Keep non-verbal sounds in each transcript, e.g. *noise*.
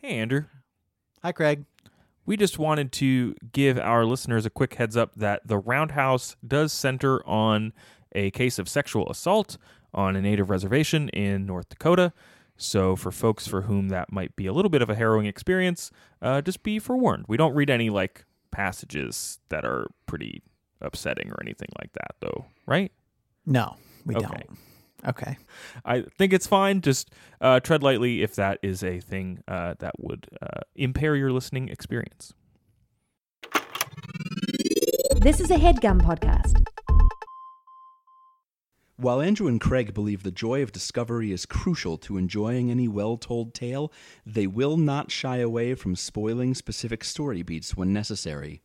Hey, Andrew. Hi, Craig. We just wanted to give our listeners a quick heads up that the Roundhouse does center on a case of sexual assault on a native reservation in North Dakota. So, for folks for whom that might be a little bit of a harrowing experience, uh, just be forewarned. We don't read any like passages that are pretty upsetting or anything like that, though, right? No, we Okay. don't. Okay. I think it's fine. Just uh, tread lightly if that is a thing uh, that would uh, impair your listening experience. This is a headgum podcast. While Andrew and Craig believe the joy of discovery is crucial to enjoying any well told tale, they will not shy away from spoiling specific story beats when necessary.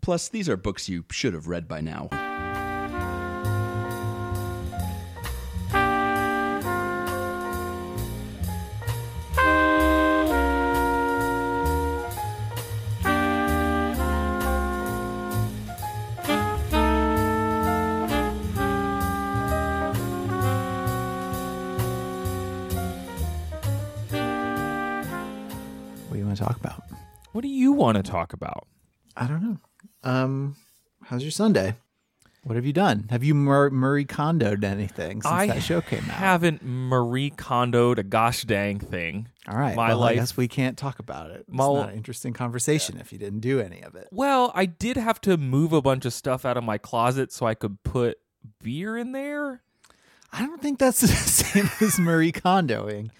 Plus, these are books you should have read by now. Want to talk about? I don't know. Um, how's your Sunday? What have you done? Have you Mur- Marie Kondoed anything since I that show came out? I haven't Marie Kondoed a gosh dang thing. All right. my well, life- I guess we can't talk about it. It's My- not an interesting conversation if you didn't do any of it. Well, I did have to move a bunch of stuff out of my closet so I could put beer in there. I don't think that's *laughs* the same as Marie Kondoing.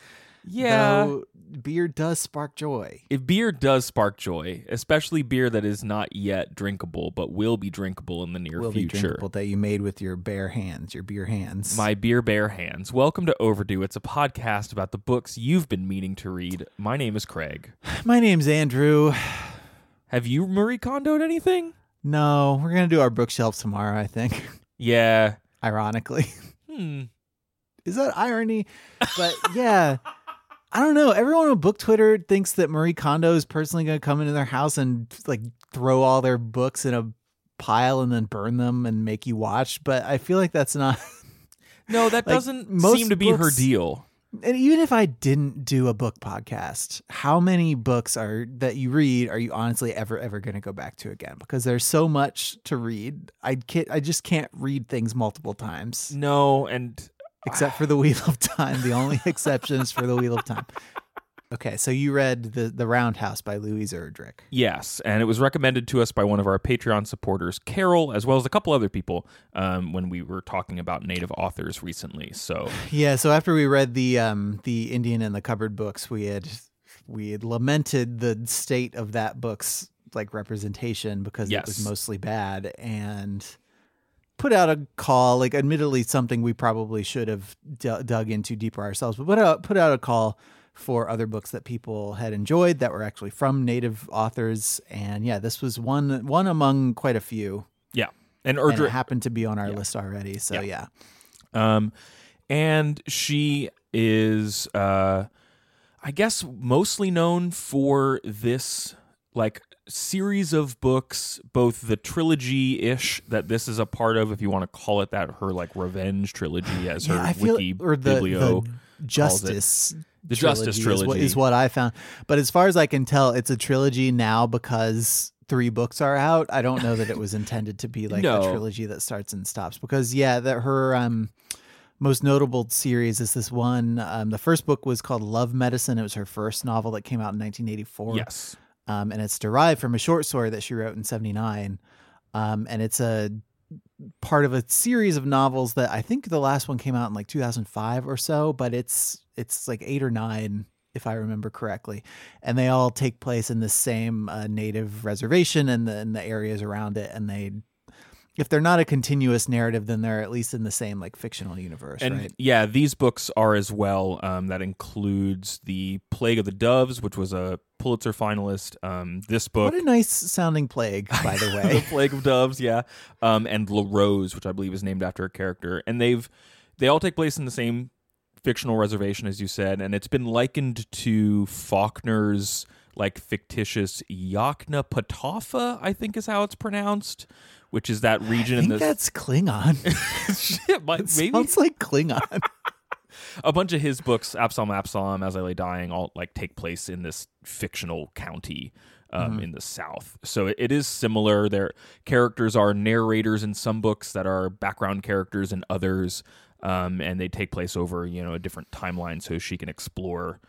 Yeah. Though beer does spark joy. If beer does spark joy, especially beer that is not yet drinkable but will be drinkable in the near Will be future. drinkable that you made with your bare hands, your beer hands. My beer bare hands. Welcome to Overdue. It's a podcast about the books you've been meaning to read. My name is Craig. *sighs* My name's Andrew. *sighs* Have you Marie Kondoed anything? No, we're gonna do our bookshelves tomorrow. I think. *laughs* Yeah. Ironically, *laughs* Hmm. is that irony? But yeah, *laughs* I don't know. Everyone on book Twitter thinks that Marie Kondo is personally gonna come into their house and like throw all their books in a pile and then burn them and make you watch. But I feel like that's not. *laughs* No, that *laughs* Like, doesn't most seem to be her deal. And even if I didn't do a book podcast, how many books are that you read are you honestly ever ever going to go back to again? Because there's so much to read. I can't. I just can't read things multiple times. No, and Except for the *laughs* Wheel of Time. The only exception is for the Wheel of Time. Okay, so you read the the Roundhouse by Louise Erdrich. yes, and it was recommended to us by one of our Patreon supporters, Carol, as well as a couple other people um, when we were talking about native authors recently. So *laughs* Yeah. So after we read the um the Indian in the Cupboard books, we had we had lamented the state of that book's like representation because it was mostly bad and put out a call like admittedly something we probably should have d- dug into deeper ourselves but put out put out a call for other books that people had enjoyed that were actually from native authors. And yeah this was one one among quite a few. Yeah, and and it happened to be on our list already. So Yeah. yeah. Um, and she is, uh, I guess, mostly known for this like series of books, both the trilogy ish that this is a part of, if you want to call it that, her like revenge trilogy *sighs* as her Yeah, I feel- wiki or the, biblio. the justice The Justice trilogy. is what I found. But as far as I can tell, it's a trilogy now because three books are out. I don't know that it was intended to be like No. a trilogy that starts and stops because yeah, that her um most notable series is this one. Um, the first book was called Love Medicine. It was her first novel that came out in 1984 yes. Um, and it's derived from a short story that she wrote in 79 um, and it's a part of a series of novels that i think the last one came out in like 2005 or so but it's it's like eight or nine if i remember correctly. And they all take place in the same uh, native reservation and the, and the areas around it and they if they're not a continuous narrative then they're at least in the same like fictional universe And right yeah, these books are as well. Um, that includes the Plague of the Doves, which was a Pulitzer finalist. Um, this book, what a nice sounding plague *laughs* by the way, the Plague of Doves, yeah, um, and La Rose, which I believe is named after a character, and they've they all take place in the same fictional reservation, as you said, and it's been likened to Faulkner's like fictitious Yoknapatawpha, I think is how it's pronounced, which is that i region think in the that's klingon *laughs* shit, might, maybe Sounds like Klingon. *laughs* *laughs* a bunch of his books, Absalom, Absalom, As I Lay Dying, all like take place in this fictional county um, in the South. So it, it is similar. Their characters are narrators in some books that are background characters in others, um, and they take place over you know a different timeline, so she can explore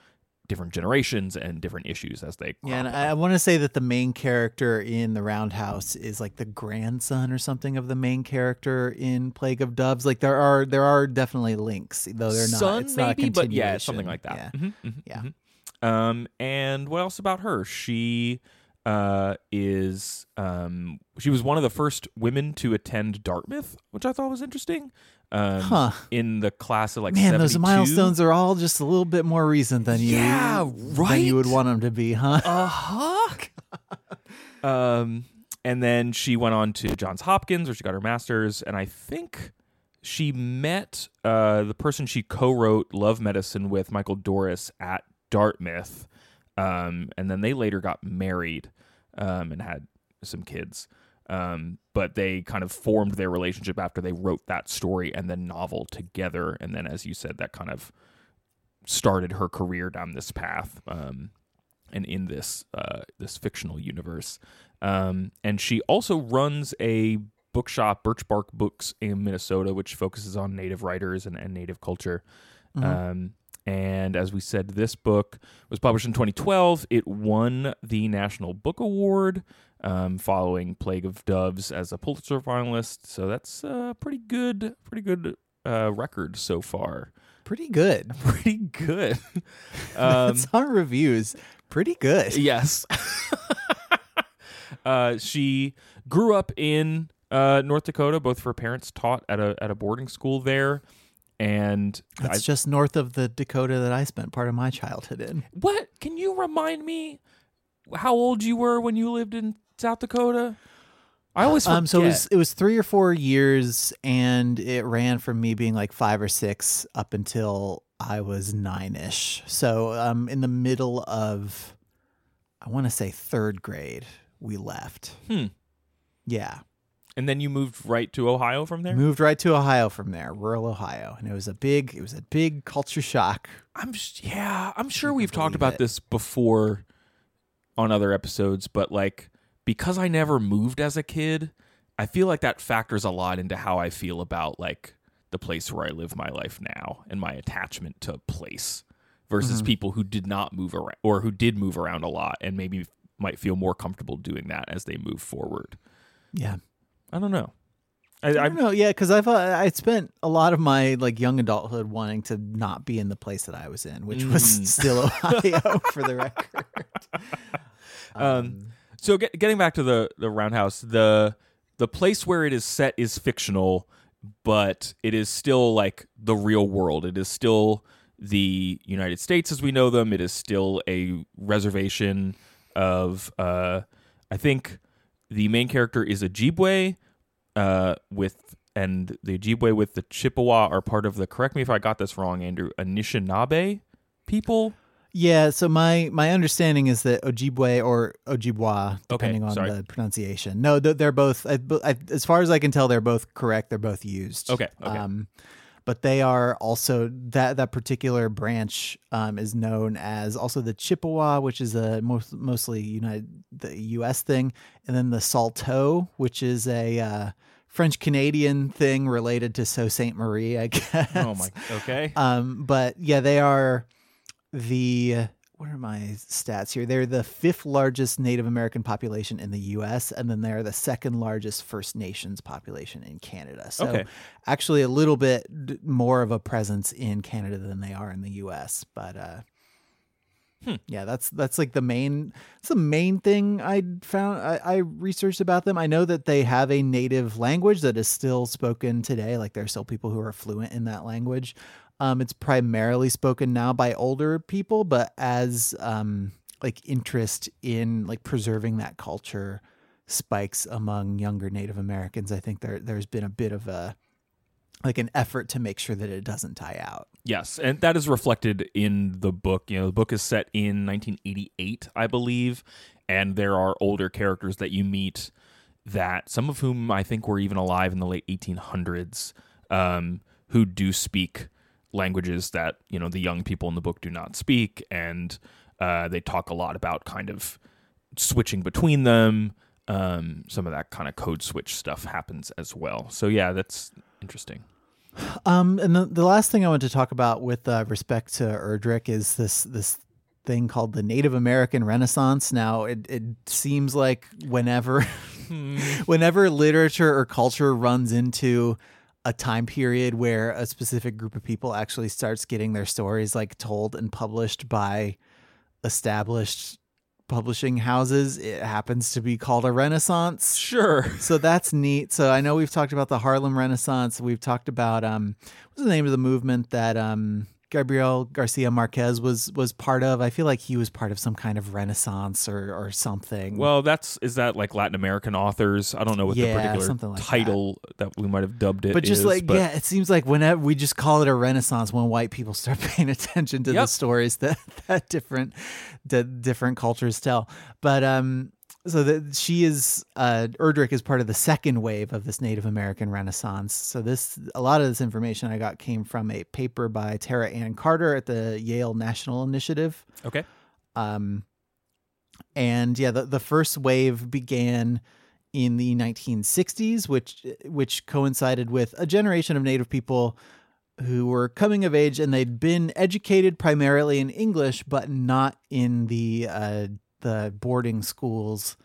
different generations and different issues as they. Yeah, and crop I, want to say that the main character in the Roundhouse is like the grandson or something of the main character in Plague of Doves. Like there are there are definitely links, though they're not. Son, it's not a maybe, but yeah, something like that. Yeah. Mhm, mhm, Yeah. mhm. Um, and what else about her? She uh is um she was one of the first women to attend Dartmouth, which I thought was interesting. Um, Huh. in the class of like Man, those milestones are all just a little bit more recent than you Yeah, than you would want them to be, huh? *laughs* Uh huh. um, and then she went on to Johns Hopkins, where she got her master's, and I think she met uh, the person she co-wrote Love Medicine with, Michael Dorris, at Dartmouth, um, and then they later got married um, and had some kids. Um, but they kind of formed their relationship after they wrote that story and the novel together, and then, as you said, that kind of started her career down this path. Um, and in this uh, this fictional universe. Um, and she also runs a bookshop, Birchbark Books in Minnesota, which focuses on Native writers and, and Native culture. Um, and as we said, this book was published in 2012. It won the National Book Award, um, following Plague of Doves as a Pulitzer finalist. So that's a pretty good, pretty good uh, record so far. Pretty good. *laughs* Pretty good. *laughs* um, That's on reviews. Pretty good. Yes. *laughs* uh, she grew up in uh, North Dakota. Both of her parents taught at a at a boarding school there, and That's just north of the Dakota that I spent part of my childhood in. what can you remind me how old you were when you lived in South Dakota? I always forget. Um, so it was it was three or four years, and it ran from me being like five or six up until I was nine ish. So um, in the middle of, I want to say third grade, we left. Hmm. Yeah, and then you moved right to Ohio from there. moved right to Ohio from there, rural Ohio, and it was a big it was a big culture shock. I'm yeah, I'm sure we've talked about it. this before on other episodes, but like because I never moved as a kid, I feel like that factors a lot into how I feel about like the place where I live my life now and my attachment to place versus Mm-hmm. people who did not move around or who did move around a lot and maybe might feel more comfortable doing that as they move forward. Yeah, I don't know. I, I don't know. Yeah, because I've uh, I spent a lot of my like young adulthood wanting to not be in the place that I was in, which was Mm. still *laughs* Ohio for the record. Um, so get, getting back to the the roundhouse, the the place where it is set is fictional, but it is still like the real world. It is still the United States as we know them. It is still a reservation of uh, I think the main character is Ojibwe, uh, with and the Ojibwe with the Chippewa are part of the. Correct me if I got this wrong, Andrew. Anishinaabe people. Yeah, so my my understanding is that Ojibwe or Ojibwa, Okay, depending on the pronunciation. No, they're both. I, I, as far as I can tell, they're both correct. They're both used. Okay, okay. Um, but they are also that that particular branch um, is known as also the Chippewa, which is a most, mostly United the U.S. thing, and then the Saulteaux, which is a uh, French Canadian thing related to Sault Ste. Marie, I *laughs* guess. Oh my. Okay. Um, but yeah, they are the what are my stats here? They're the fifth largest Native American population in the U.S., and then they're the second largest First Nations population in Canada. So Okay. actually, a little bit more of a presence in Canada than they are in the U.S. But uh, Hmm. yeah, that's that's like the main. That's the main thing I found. I, I researched about them. I know that they have a native language that is still spoken today. Like there are still people who are fluent in that language. Um, it's primarily spoken now by older people, but as um, like interest in like preserving that culture spikes among younger Native Americans, I think there there's been a bit of a like an effort to make sure that it doesn't die out. Yes, and that is reflected in the book. You know, the book is set in 1988, I believe, and there are older characters that you meet that some of whom I think were even alive in the late 1800s, um, who do speak languages that you know the young people in the book do not speak, and uh, they talk a lot about kind of switching between them. Um, some of that kind of code switch stuff happens as well. So yeah, that's interesting. Um, and the, the last thing I want to talk about with uh, respect to Erdrich is this this thing called the Native American Renaissance. Now, it it seems like whenever *laughs* whenever literature or culture runs into a time period where a specific group of people actually starts getting their stories like told and published by established publishing houses, it happens to be called a renaissance. Sure. *laughs* So that's neat. So I know we've talked about the Harlem Renaissance. We've talked about um what's the name of the movement that um Gabriel Garcia Marquez was was part of. I feel like he was part of some kind of renaissance or or something. Well, that's is that like Latin American authors? I don't know what Yeah, the particular like title that. we might have dubbed it. but just is, like but yeah, it seems like whenever we just call it a renaissance when white people start *laughs* paying attention to the stories that that different that different cultures tell. But um so that she is uh Erdrich is part of the second wave of this Native American Renaissance. So this a lot of this information I got came from a paper by Tara Ann Carter at the Yale National Initiative. okay. Um, and yeah, the, the first wave began in the 1960s, which which coincided with a generation of Native people who were coming of age and they'd been educated primarily in English, but not in the uh, the boarding schools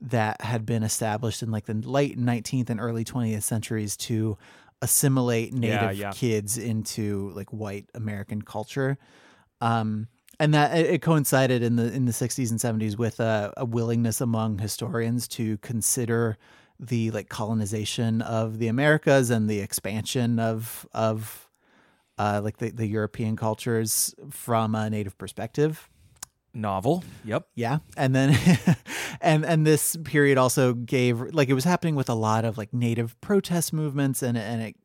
that had been established in like the late 19th and early 20th centuries to assimilate native yeah. kids into like white American culture. Um, and that it it coincided in the in the 60s and 70s with a, a willingness among historians to consider the like colonization of the Americas and the expansion of of uh, like the, the European cultures from a native perspective. Novel. Yep. Yeah, and then *laughs* and and this period also gave like it was happening with a lot of like native protest movements, and and it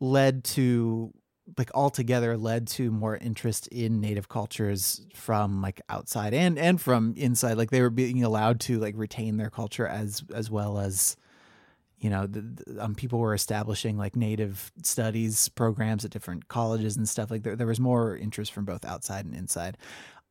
led to like altogether led to more interest in native cultures from like outside and and from inside. Like they were being allowed to like retain their culture as as well as you know the, the- um, people were establishing like native studies programs at different colleges and stuff like there, there was more interest from both outside and inside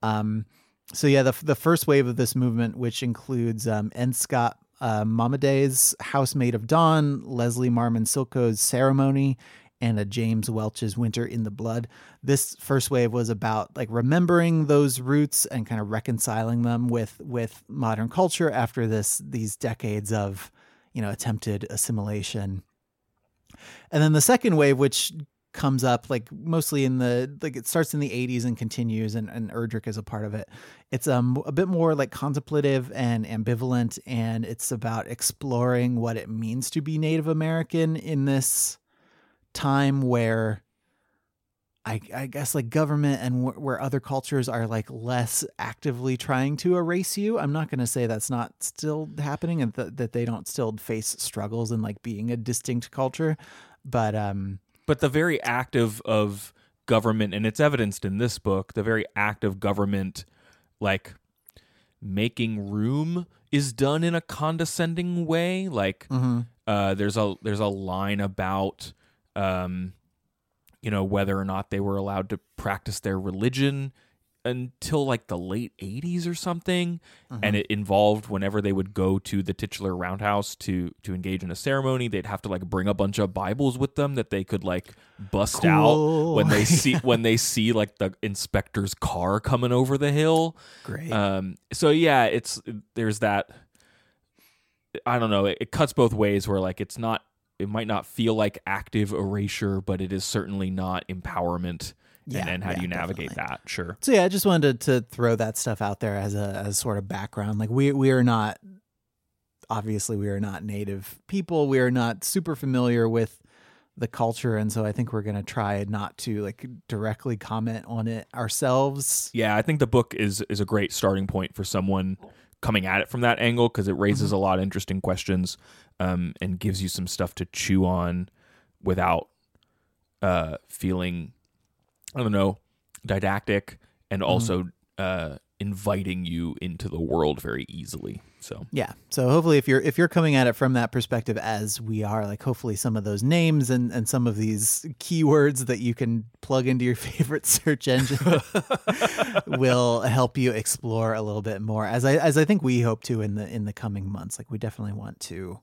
um so yeah, the the first wave of this movement, which includes um, N. Scott uh, Momaday's House Made of Dawn, Leslie Marmon Silko's Ceremony, and a James Welch's Winter in the Blood. This first wave was about like remembering those roots and kind of reconciling them with with modern culture after this these decades of you know attempted assimilation. And then the second wave, which comes up like mostly in the like it starts in the 80s and continues and, and Erdrich is a part of it. It's um a bit more like contemplative and ambivalent and it's about exploring what it means to be Native American in this time where I, I guess like government and wh- where other cultures are like less actively trying to erase you. I'm not going to say that's not still happening and th- that they don't still face struggles in like being a distinct culture, but um But the very act of, of government, and it's evidenced in this book, the very act of government, like making room, is done in a condescending way. Like mhm. uh, there's a there's a line about um, you know whether or not they were allowed to practice their religion until like the late 80s or something and it involved whenever they would go to the titular roundhouse to to engage in a ceremony they'd have to like bring a bunch of bibles with them that they could like bust out when they see when they *laughs* see like the inspector's car coming over the hill great. um, so yeah, it's there's that. I don't know. It, it cuts both ways. Where like it's not. It might not feel like active erasure, but it is certainly not empowerment. Yeah, and, and how do you navigate definitely. that? Sure. So yeah, I just wanted to throw that stuff out there as a as sort of background. Like we we are not obviously we are not native people. We are not super familiar with the culture and so I think we're going to try not to like directly comment on it ourselves. Yeah, I think the book is is a great starting point for someone coming at it from that angle because it raises a lot of interesting questions um, and gives you some stuff to chew on without uh, feeling I don't know didactic and also uh, inviting you into the world very easily. So Yeah. So hopefully if you're if you're coming at it from that perspective as we are, like hopefully some of those names and, and some of these keywords that you can plug into your *laughs* favorite search engine *laughs* will help you explore a little bit more. As I as I think we hope to in the in the coming months. Like we definitely want to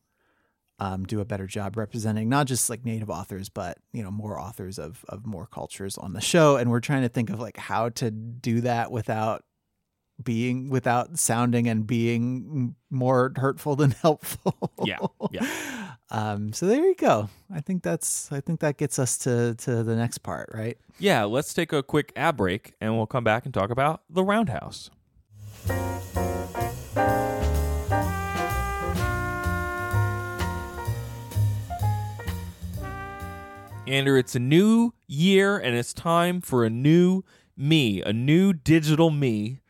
um, do a better job representing not just like native authors, but you know more authors of of more cultures on the show. And we're trying to think of like how to do that without being without sounding and being more hurtful than *laughs* helpful. Yeah, yeah. *laughs* um, so there you go. I think that's I think that gets us to to the next part, right? yeah, let's take a quick ad break and we'll come back and talk about the Roundhouse. Andrew, it's a new year and it's time for a new me, a new digital me.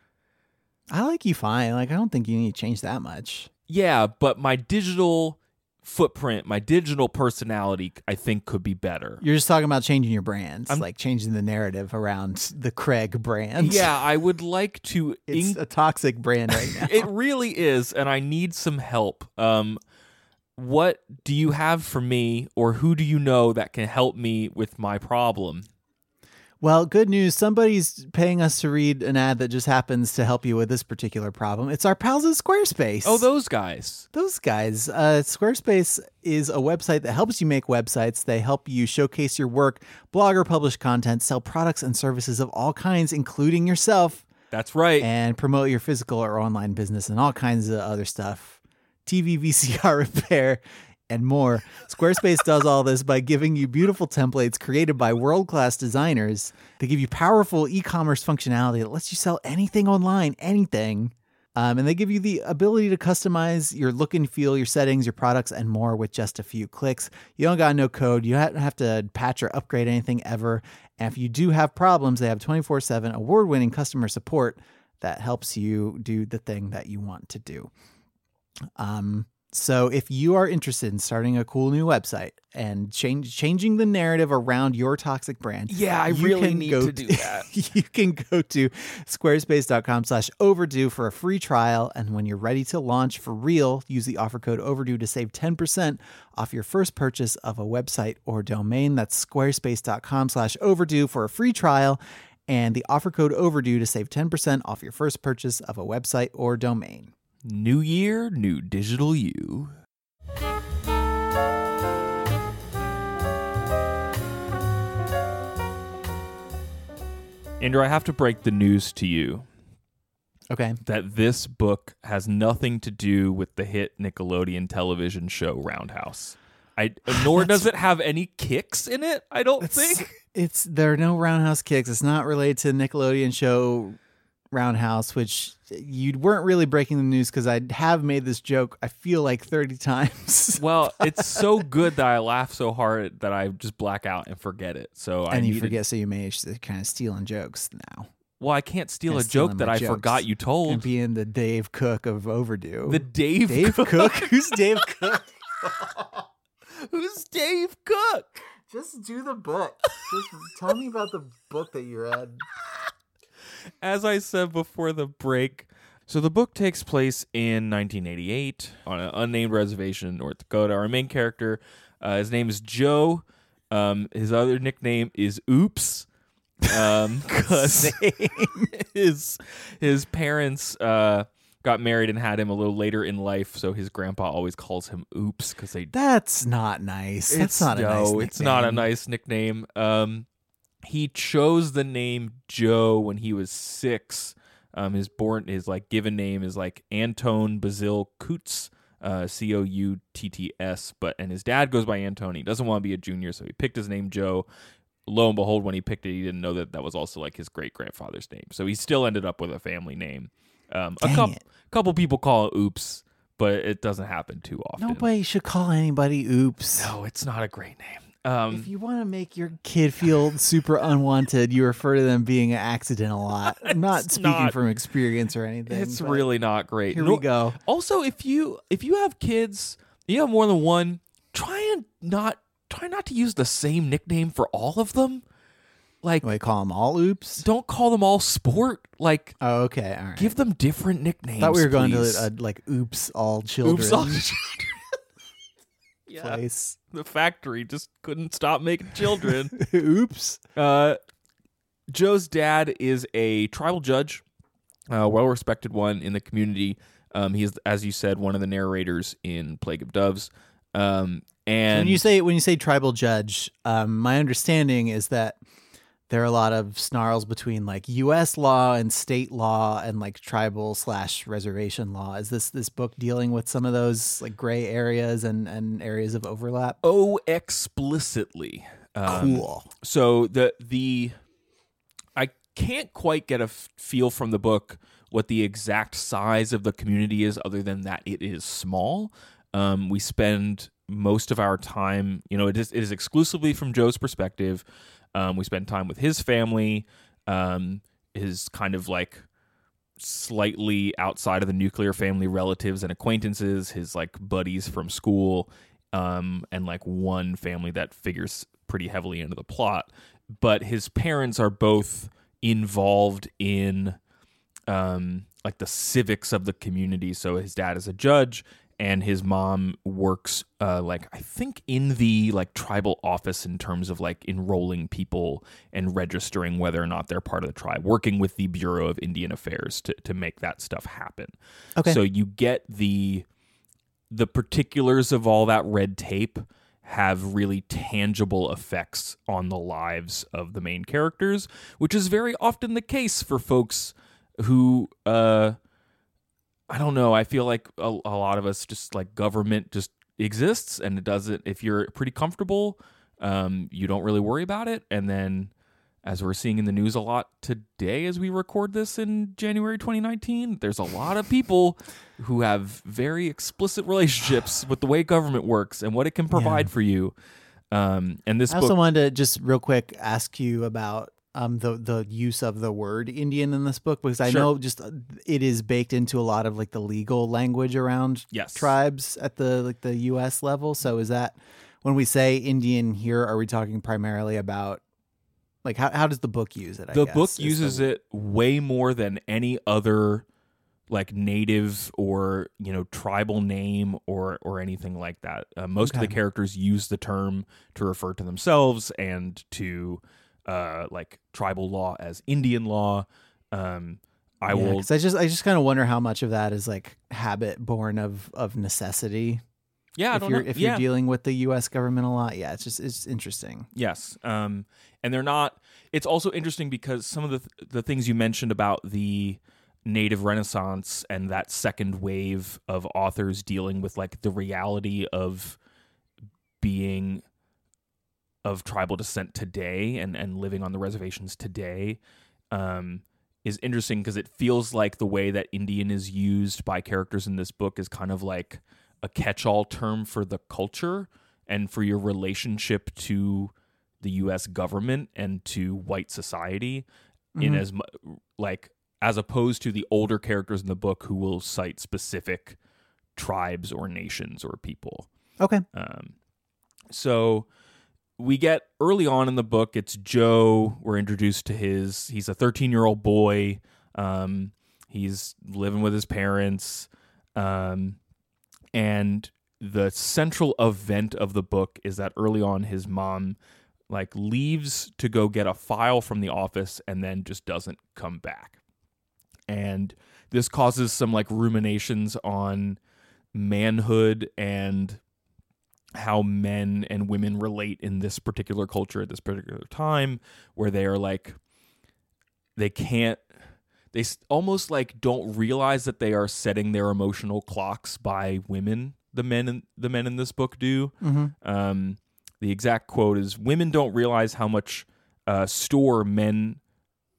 I like you fine. Like I don't think you need to change that much. Yeah, but my digital footprint, my digital personality, I think could be better. You're just talking about changing your brands, I'm- like changing the narrative around the Craig brand. Yeah, I would like to *laughs* it's in- a toxic brand right *laughs* now. it really is, and I need some help. Um, what do you have for me, or who do you know that can help me with my problem? Well, good news. Somebody's paying us to read an ad that just happens to help you with this particular problem. It's our pals at Squarespace. Oh, those guys. Those guys. Uh, Squarespace is a website that helps you make websites. They help you showcase your work, blog or publish content, sell products and services of all kinds, including yourself, That's right. and promote your physical or online business and all kinds of other stuff. TV, VCR *laughs* repair, and more. Squarespace does all this by giving you beautiful templates created by world class designers. They give you powerful e commerce functionality that lets you sell anything online, anything. Um, and they give you the ability to customize your look and feel, your settings, your products, and more with just a few clicks. You don't got no code. You don't have to patch or upgrade anything ever. And if you do have problems, they have 24 7 award winning customer support that helps you do the thing that you want to do. Um, so if you are interested in starting a cool new website and change changing the narrative around your toxic brand, Yeah, I really need go to do that. *laughs* you can go to squarespace.com slash overdue for a free trial. And when you're ready to launch for real, use the offer code overdue to save 10% off your first purchase of a website or domain. That's squarespace.com slash overdue for a free trial and the offer code overdue to save 10% off your first purchase of a website or domain. New year, new digital you. Andrew, I have to break the news to you Okay. that this book has nothing to do with the hit Nickelodeon television show Roundhouse. I *sighs* uh, nor does it have any kicks in it. I don't think. It's there are no roundhouse kicks. It's not related to the Nickelodeon show Roundhouse, which you weren't really breaking the news because I have made this joke. I feel like thirty *laughs* times, Well, *laughs* it's so good that I laugh so hard that I just black out and forget it. So I and you needed- forget. So you manage to kind of stealing jokes now Well, I can't steal Kinda a joke that I jokes. forgot you and told. being the Dane Cook of overdue. The Dane, Dane Cook. *laughs* Who's Dane Cook? Who's Dane Cook? Just do the book. Just tell me about the book that you read. As I said before the break, so the book takes place in 1988 on an unnamed reservation in North Dakota. Our main character, uh, his name is Joe. Um, his other nickname is Oops. Um, *laughs* 'cause *laughs* his his parents uh, got married and had him a little later in life, so his grandpa always calls him Oops because they That's not nice. That's it's, not a nice. no, it's not a nickname. nice nickname. Um, he chose the name Joe when he was six. Um, his born his like given name is like Antone Basil Coutts, uh, C O U T T S. But and his dad goes by Antone. He doesn't want to be a junior, so he picked his name Joe. Lo and behold, when he picked it, he didn't know that that was also like his great grandfather's name. So he still ended up with a family name. Um, a couple couple people call it Oops, but it doesn't happen too often. Nobody should call anybody oops. No, it's not a great name. Um, If you want to make your kid feel super unwanted, you refer to them being an accident a lot. I'm *laughs* not speaking not. from experience or anything. it's really not great. Here Nor- we go. Also, if you if you have kids, you have more than one. Try and not try not to use the same nickname for all of them. Like, Wait, call them all oops. don't call them all sport. Like, Oh, okay, all right. give them different nicknames. I thought we were going please. to a, like oops all children Oops, all *laughs* children. yeah, place. The factory just couldn't stop making children. *laughs* oops. Uh, Joe's dad is a tribal judge, a well respected one in the community. Um, he is, as you said, one of the narrators in Plague of Doves. Um, and when you say when you say tribal judge, um, my understanding is that there are a lot of snarls between like U.S. law and state law and like tribal slash reservation law. Is this this book dealing with some of those like gray areas and and areas of overlap? oh, explicitly. Um, cool. So the the I can't quite get a f- feel from the book what the exact size of the community is, other than that it is small. Um, we spend most of our time, you know, it is, it is exclusively from Joe's perspective. Um, we spend time with his family, um, his kind of like slightly outside of the nuclear family relatives and acquaintances, his like buddies from school, um, and like one family that figures pretty heavily into the plot. But his parents are both involved in um, like the civics of the community. So his dad is a judge, and his mom works uh, like I think in the like tribal office in terms of like enrolling people and registering whether or not they're part of the tribe, working with the Bureau of Indian Affairs to to make that stuff happen. Okay. So you get the the particulars of all that red tape have really tangible effects on the lives of the main characters, which is very often the case for folks who uh I don't know, I feel like a, a lot of us just like government just exists and it doesn't if you're pretty comfortable, um you don't really worry about it and then as we're seeing in the news a lot today as we record this in January 2019, there's a lot of people *laughs* who have very explicit relationships with the way government works and what it can provide for you. Um, and this I also book, wanted to just real quick ask you about um, the the use of the word Indian in this book because I Sure. know just uh, it is baked into a lot of like the legal language around Yes. tribes at the like the U.S. level. So is that when we say Indian here, are we talking primarily about like how how does the book use it? I the guess, book uses the- it way more than any other like native or you know tribal name or or anything like that. Uh, most of the characters use the term to refer to themselves and to uh, like tribal law as Indian law. Um, I Yeah, will I just I just kind of wonder how much of that is like habit born of of necessity. yeah I if don't you're know. if yeah. you're dealing with the U.S. government a lot, yeah, it's just it's interesting. Yes. Um, and they're not. It's also interesting because some of the the things you mentioned about the native renaissance and that second wave of authors dealing with like the reality of being of tribal descent today and and living on the reservations today um is interesting because it feels like the way that Indian is used by characters in this book is kind of like a catch-all term for the culture and for your relationship to the US government and to white society in Mhm. as mu- like as opposed to the older characters in the book who will cite specific tribes or nations or people. Okay. Um, so we get early on in the book, it's Joe. We're introduced to his. He's a 13 year old boy. Um, he's living with his parents, um, and the central event of the book is that early on, his mom like leaves to go get a file from the office and then just doesn't come back. And this causes some like ruminations on manhood and how men and women relate in this particular culture at this particular time where they are like they can't they almost like don't realize that they are setting their emotional clocks by women the men in, the men in this book do Mm-hmm. um, the exact quote is women don't realize how much uh, store men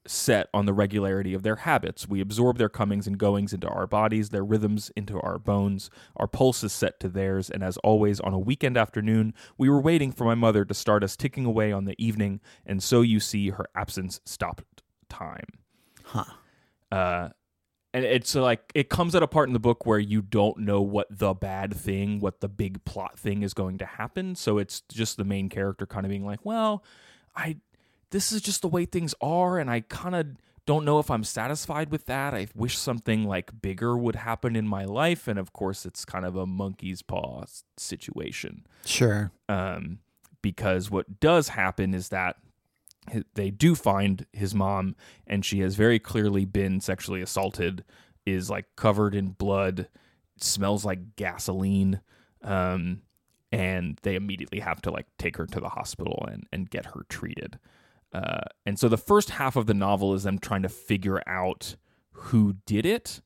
set on the regularity of their habits. We absorb their comings and goings into our bodies, their rhythms into our bones. Our pulse is set to theirs, and as always, on a weekend afternoon, we were waiting for my mother to start us ticking away on the evening, and so you see her absence stopped time. Huh. Uh, and it's like it comes at a part in the book where you don't know what the bad thing, what the big plot thing is going to happen. So it's just the main character kind of being like, "Well, I this is just the way things are and I kind of don't know if I'm satisfied with that. I wish something like bigger would happen in my life and of course it's kind of a monkey's paw situation Sure. um, because what does happen is that they do find his mom and she has very clearly been sexually assaulted is like covered in blood smells like gasoline um, and they immediately have to like take her to the hospital and, and get her treated uh, and so the first half of the novel is them trying to figure out who did it.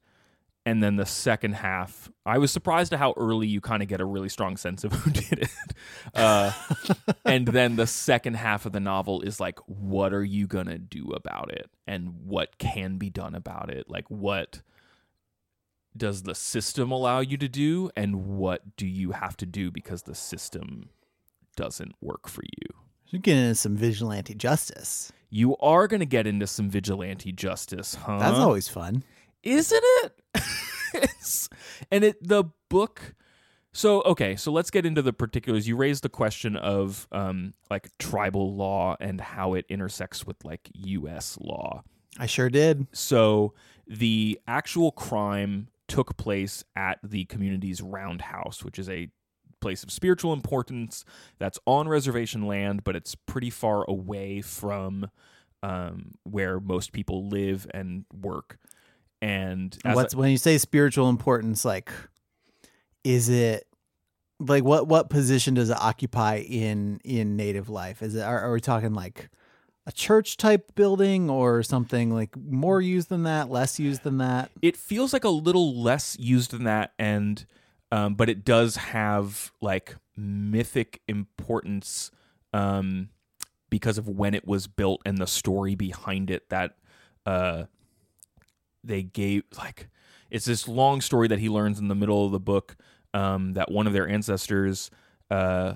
And then the second half i was surprised at how early you kind of get a really strong sense of *laughs* who did it. Uh, *laughs* and then the second half of the novel is like what are you gonna do about it? And what can be done about it? Like what does the system allow you to do? And what do you have to do because the system doesn't work for you You're getting into some vigilante justice. you are going to get into some vigilante justice huh That's always fun. isn't it *laughs* and it the book so okay so let's get into the particulars you raised the question of um like tribal law and how it intersects with like us law I sure did. so the actual crime took place at the community's roundhouse which is a place of spiritual importance that's on reservation land but it's pretty far away from um, where most people live and work and What's when you say spiritual importance? Like, is it like what what position does it occupy in in native life? Is it are, are we talking like a church type building or something like more used than that, less used than that? it feels like a little less used than that and um, but it does have like mythic importance um, because of when it was built and the story behind it that uh, they gave like it's this long story that he learns in the middle of the book um, that one of their ancestors uh,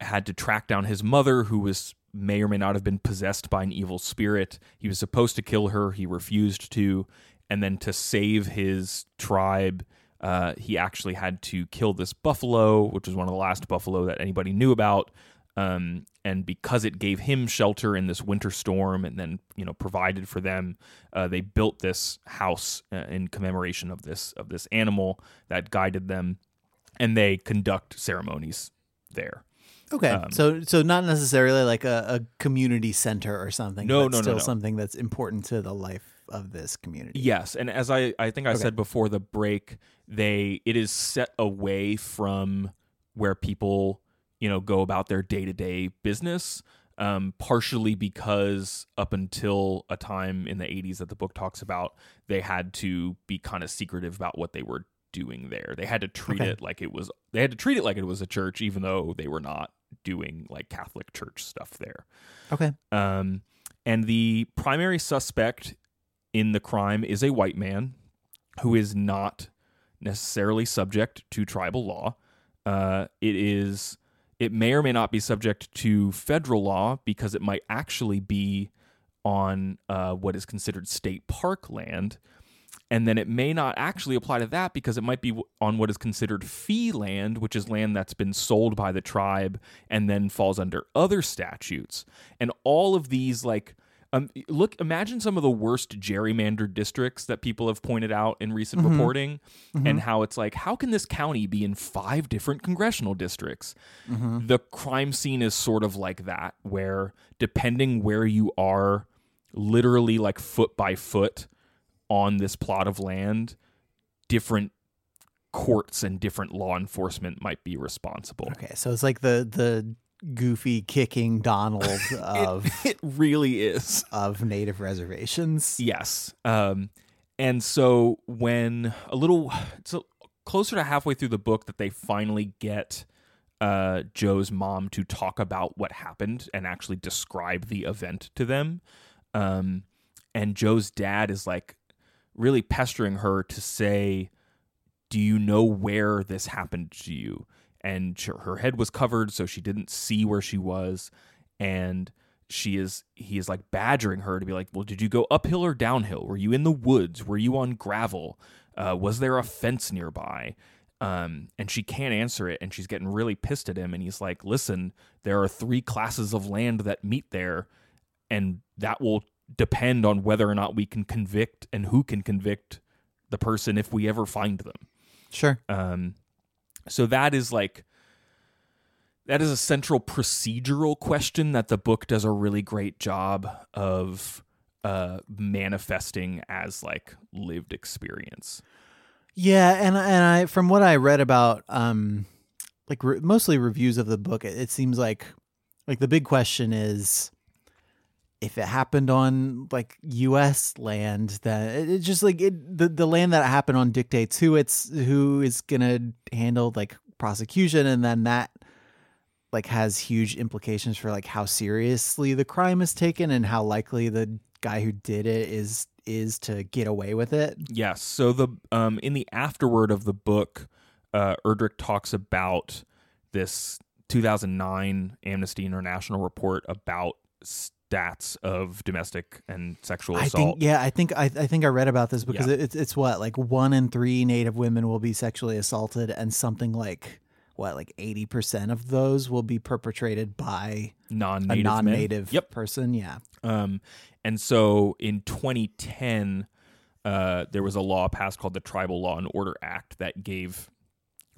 had to track down his mother who was may or may not have been possessed by an evil spirit. He was supposed to kill her. He refused to. And then to save his tribe uh, he actually had to kill this buffalo which was one of the last buffalo that anybody knew about um, and because it gave him shelter in this winter storm and then you know provided for them uh, they built this house uh, in commemoration of this of this animal that guided them and they conduct ceremonies there Okay, Um, so so not necessarily like a, a community center or something. No, but no, no, still no. something that's important to the life of this community. Yes, and as I I think I Okay. said before the break, they it is set away from where people you know go about their day to day business. Um, partially because up until a time in the 80s that the book talks about, they had to be kind of secretive about what they were doing there. They had to treat Okay. it like it was. They had to treat it like it was a church, even though they were not doing like Catholic church stuff there. Okay. Um, and the primary suspect in the crime is a white man who is not necessarily subject to tribal law. Uh, it is. It may or may not be subject to federal law because it might actually be on uh, what is considered state park land. And then it may not actually apply to that because it might be on what is considered fee land, which is land that's been sold by the tribe and then falls under other statutes. And all of these, like, um, look, imagine some of the worst gerrymandered districts that people have pointed out in recent mm-hmm. reporting, and mm-hmm. how it's like, how can this county be in five different congressional districts? Mm-hmm. The crime scene is sort of like that, where depending where you are, literally like foot by foot on this plot of land, different courts and different law enforcement might be responsible. Okay, so it's like the the goofy kicking Donald *laughs* of *laughs* It really is. of native reservations. Yes. Um, and so when a little, it's a, closer to halfway through the book that they finally get uh, Joe's mom to talk about what happened and actually describe the event to them. Um, and Joe's dad is like really pestering her to say, Do you know where this happened to you? And her head was covered, so she didn't see where she was. And she is, he is like badgering her to be like, Well, did you go uphill or downhill? Were you in the woods? Were you on gravel? Uh, was there a fence nearby? Um, and she can't answer it, and she's getting really pissed at him. And he's like, "Listen, there are three classes of land that meet there, and that will depend on whether or not we can convict and who can convict the person if we ever find them. Sure. Um, so that is like that is a central procedural question that the book does a really great job of uh, manifesting as like lived experience. Yeah, and and I from what I read about um like re- mostly reviews of the book, it, it seems like like the big question is if it happened on like U.S. land, that it, it just like it the the land that happened on dictates who it's who is gonna handle like prosecution, and then that like has huge implications for like how seriously the crime is taken and how likely the guy who did it is is to get away with it. Yes. So the um in the afterword of the book, uh Erdrich talks about this 2009 Amnesty International report about stats of domestic and sexual I assault. think yeah, I think I, I think I read about this because Yeah. it, it's it's what like one in three Native women will be sexually assaulted, and something like what like eighty percent of those will be perpetrated by non-native men. non-native Yep. person. Yeah, Um, and so in 2010, uh, there was a law passed called the Tribal Law and Order Act that gave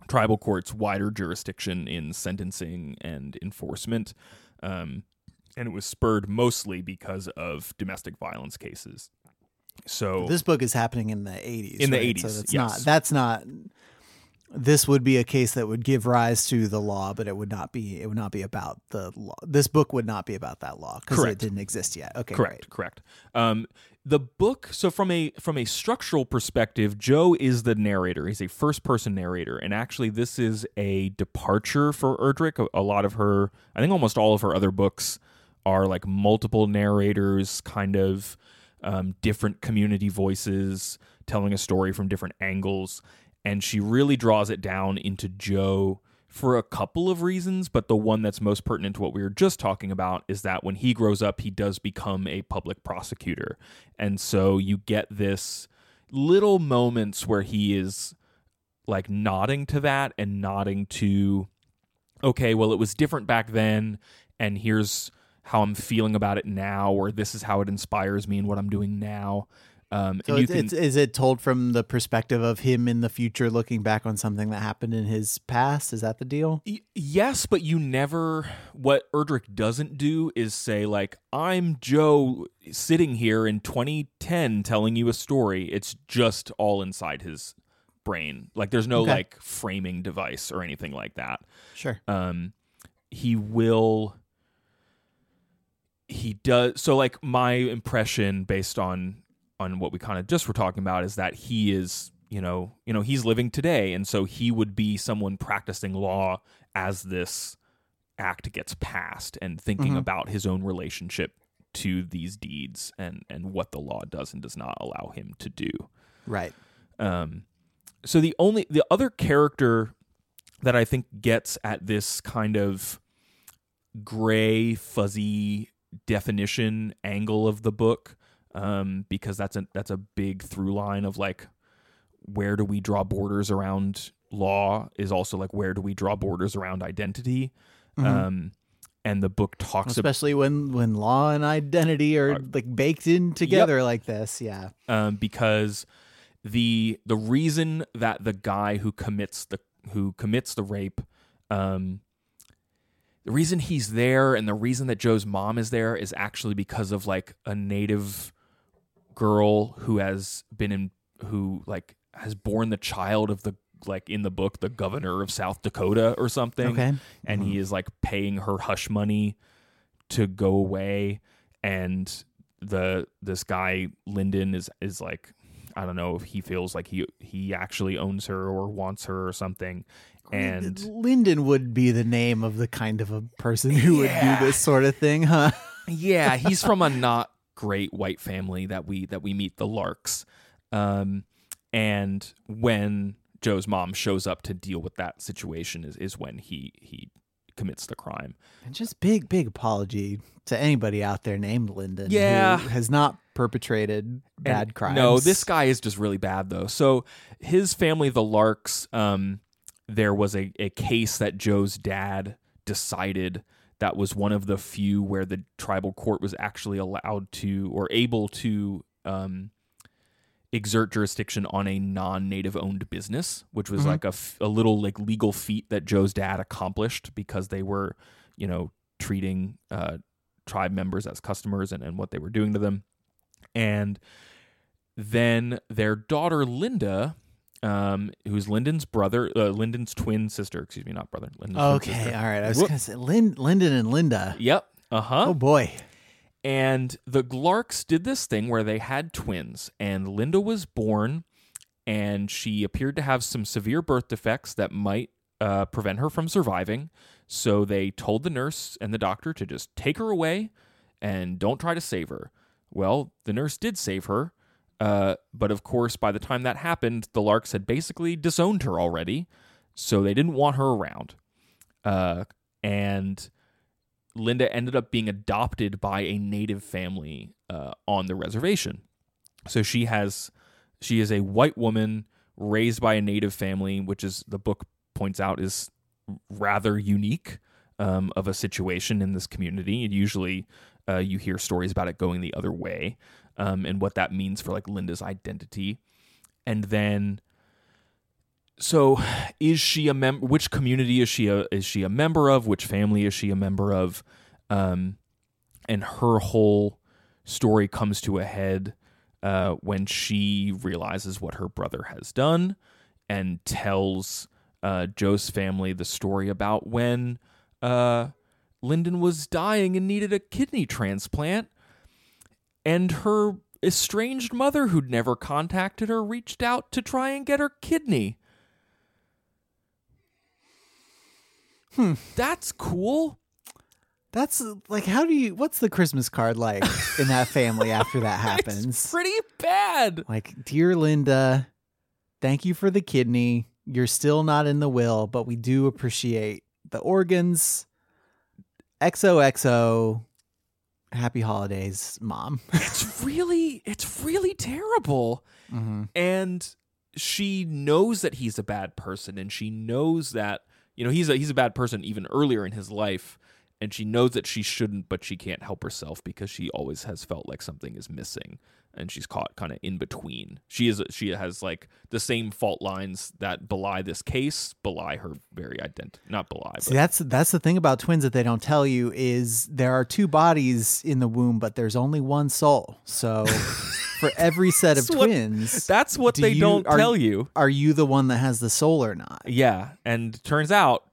tribal courts wider jurisdiction in sentencing and enforcement. Um, and it was spurred mostly because of domestic violence cases. So this book is happening in the eighties. In the right? so 80s, that's yes. not that's not. This would be a case that would give rise to the law, but it would not be. It would not be about the law. This book would not be about that law because it didn't exist yet. Okay, correct great. correct um the book so from a from a structural perspective joe is the narrator he's a first person narrator and actually this is a departure for erdrich a, a lot of her i think almost all of her other books are like multiple narrators kind of um, different community voices telling a story from different angles and she really draws it down into joe for a couple of reasons, but the one that's most pertinent to what we were just talking about is that when he grows up, he does become a public prosecutor. And so you get this little moments where he is like nodding to that and nodding to, okay, well, it was different back then, and here's how I'm feeling about it now, or this is how it inspires me and what I'm doing now. Um, So it's, can, it's, is it told from the perspective of him in the future looking back on something that happened in his past? Is that the deal? Y- yes, but you never. What Erdrich doesn't do is say like, "I'm Joe sitting here in 2010 telling you a story." It's just all inside his brain. Like, there's no Okay. like framing device or anything like that. Sure. Um, he will. He does so. Like my impression, based on on what we kind of just were talking about, is that he is you know you know he's living today, and so he would be someone practicing law as this act gets passed and thinking Mhm. about his own relationship to these deeds and and what the law does and does not allow him to do. Right. Um, so the only the other character that I think gets at this kind of gray, fuzzy definition angle of the book, um, because that's a that's a big through line of like where do we draw borders around law is also like where do we draw borders around identity. Mhm. Um, and the book talks Especially when when law and identity are Are- like baked in together like this. Yeah. um, because the the reason that the guy who commits the who commits the rape, um, the reason he's there and the reason that Joe's mom is there is actually because of like a native girl who has been in who like has born the child of the like in the book the governor of South Dakota or something. Okay. and he mm-hmm. is like paying her hush money to go away. And the this guy Linden is is like I don't know if he feels like he he actually owns her or wants her or something and Linden would be the name of the kind of a person who Yeah. would do this sort of thing, huh? yeah *laughs* he's from a not great white family that we that we meet the Larks um and when Joe's mom shows up to deal with that situation is is when he he commits the crime And just big, big apology to anybody out there named Linden Yeah. who has not perpetrated bad And crimes. No, this guy is just really bad though. So his family, the Larks, um, there was a, a case that Joe's dad decided that was one of the few where the tribal court was actually allowed to or able to um, exert jurisdiction on a non-native owned business, which was Mhm. like a, f- a little like legal feat that Joe's dad accomplished because they were, you know, treating uh, tribe members as customers and, and what they were doing to them. And then their daughter Linda, um, who's Linden's brother, uh, Linden's twin sister, excuse me, not brother. Linden's Okay, all right. I was Whoop. gonna say Lin- Linden and Linda. Yep. Uh huh. Oh boy. And the Larks did this thing where they had twins, and Linda was born, and she appeared to have some severe birth defects that might uh, prevent her from surviving. So they told the nurse and the doctor to just take her away and don't try to save her. Well, the nurse did save her, uh, but of course, by the time that happened, the Larks had basically disowned her already, so they didn't want her around. Uh, and Linda ended up being adopted by a native family uh, on the reservation. So she has she is a white woman raised by a native family, which is the book points out is rather unique um, of a situation in this community. And usually, uh, you hear stories about it going the other way, um, and what that means for like Linda's identity. And then, so is she a member? Which community is she a is she a member of? Which family is she a member of? Um, and her whole story comes to a head uh, when she realizes what her brother has done and tells uh, Joe's family the story about when uh, Linden was dying and needed a kidney transplant, and her estranged mother, who'd never contacted her, reached out to try and get her kidney. Hmm. That's cool. That's like, how do you? What's the Christmas card like in that family *laughs* after that happens? It's pretty bad. Like, dear Linda, thank you for the kidney. You're still not in the will, but we do appreciate the organs. XOXO. Happy holidays, mom. *laughs* It's really, it's really terrible. mm-hmm. and she knows that he's a bad person and she knows that you know he's a he's a bad person even earlier in his life and she knows that she shouldn't but she can't help herself because she always has felt like something is missing and she's caught kind of in between she is she has like the same fault lines that belie this case belie her very identity not belie See, but that's that's the thing about twins that they don't tell you is there are two bodies in the womb, but there's only one soul. So, for *laughs* every set of That's what- twins, that's what Do they you- don't are- tell you are you the one that has the soul or not? yeah and turns out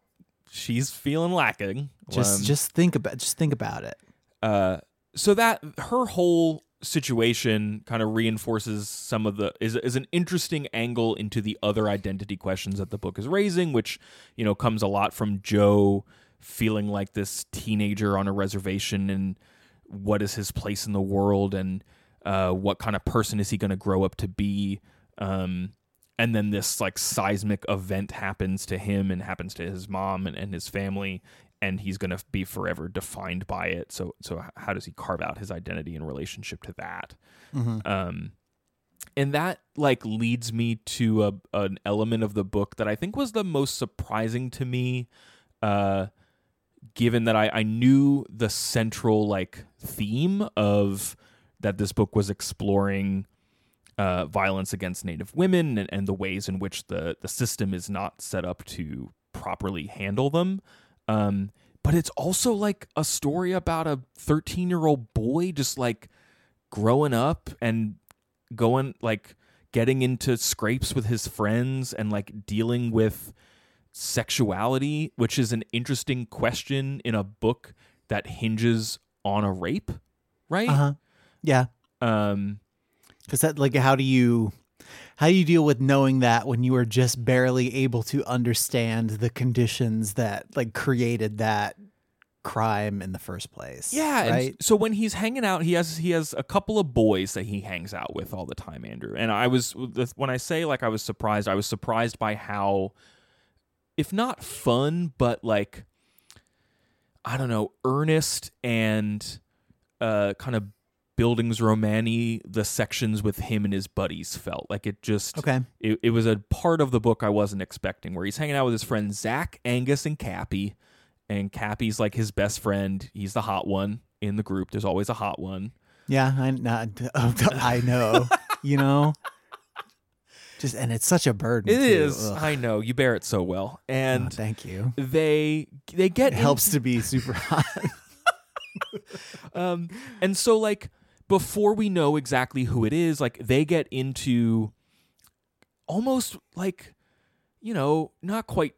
she's feeling lacking Just Um, just think about just think about it. uh so that her whole situation kind of reinforces some of the is is an interesting angle into the other identity questions that the book is raising which you know comes a lot from Joe feeling like this teenager on a reservation and what is his place in the world and uh, what kind of person is he going to grow up to be? Um, and then this like seismic event happens to him and happens to his mom and, and his family and he's going to be forever defined by it. So so how does he carve out his identity in relationship to that? Um and that like leads me to a an element of the book that I think was the most surprising to me uh given that I, I knew the central like theme of that this book was exploring uh, violence against Native women and, and the ways in which the the system is not set up to properly handle them. Um, but it's also like a story about a 13 year old boy just like growing up and going like getting into scrapes with his friends and like dealing with sexuality, which is an interesting question in a book that hinges on a rape, right? Uh huh. Yeah, Um, because that like how do you how do you deal with knowing that when you are just barely able to understand the conditions that like created that crime in the first place? yeah, right. so when he's hanging out, he has he has a couple of boys that he hangs out with all the time, Andrew. And I was when I say like I was surprised, I was surprised by how, if not fun, but like I don't know, earnest and uh, kind of bildungsroman-y the sections with him and his buddies felt like it just Okay. it, it was a part of the book I wasn't expecting where he's hanging out with his friends Zach, Angus, and Cappy, and Cappy's like his best friend. He's the hot one in the group. There's always a hot one. Yeah, I, not, *laughs* I know. you know, just and it's such a burden. It too. is. Ugh. I know you bear it so well, Oh, and thank you. they they get It in- helps to be super hot. *laughs* um, and so like before we know exactly who it is, like they get into almost like you know not quite.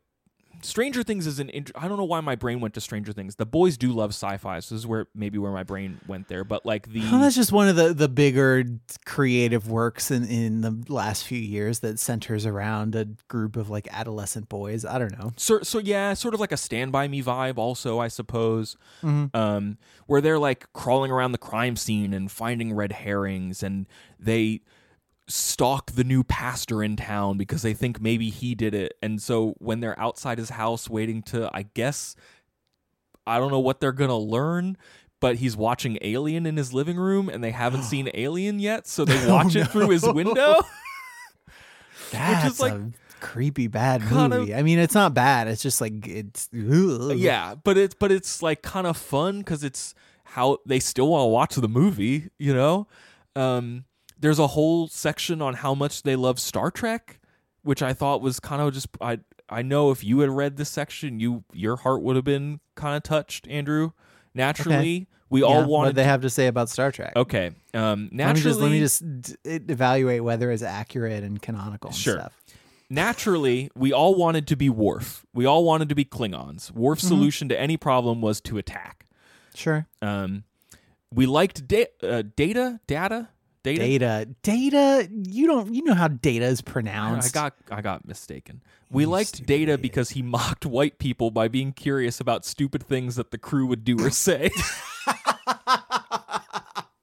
Stranger Things is an. Int- I don't know why my brain went to Stranger Things. The boys do love sci-fi, so this is where maybe where my brain went there. But like the Well, that's just one of the, the bigger creative works in, in the last few years that centers around a group of like adolescent boys. I don't know. so, so yeah, sort of like a Stand by Me vibe, also I suppose, Mhm. um, where they're like crawling around the crime scene and finding red herrings, and they stalk the new pastor in town because they think maybe he did it, and so when they're outside his house waiting to, I guess, I don't know what they're gonna learn. But he's watching Alien in his living room, and they haven't seen *gasps* Alien yet, so they *laughs* watch it through his window. *laughs* That's like a creepy bad kind of- movie. I mean, it's not bad. It's just like it's ugh. yeah but it's but it's like kind of fun because it's how they still want to watch the movie you know um there's a whole section on how much they love star trek which i thought was kind of just i i know if you had read this section you your heart would have been kind of touched andrew naturally we Yeah, all what wanted they have to say about Star Trek. okay um Let me naturally just let me just d- evaluate whether it's accurate and canonical and Sure. stuff. naturally, we all wanted to be Worf. We all wanted to be Klingons. Worf's Mm-hmm. solution to any problem was to attack. Sure. Um, we liked da- uh, data, data, data. Data, data. You don't. You know how data is pronounced. I got, I got mistaken. We You liked Data idiot. because he mocked white people by being curious about stupid things that the crew would do or say. *laughs* *laughs*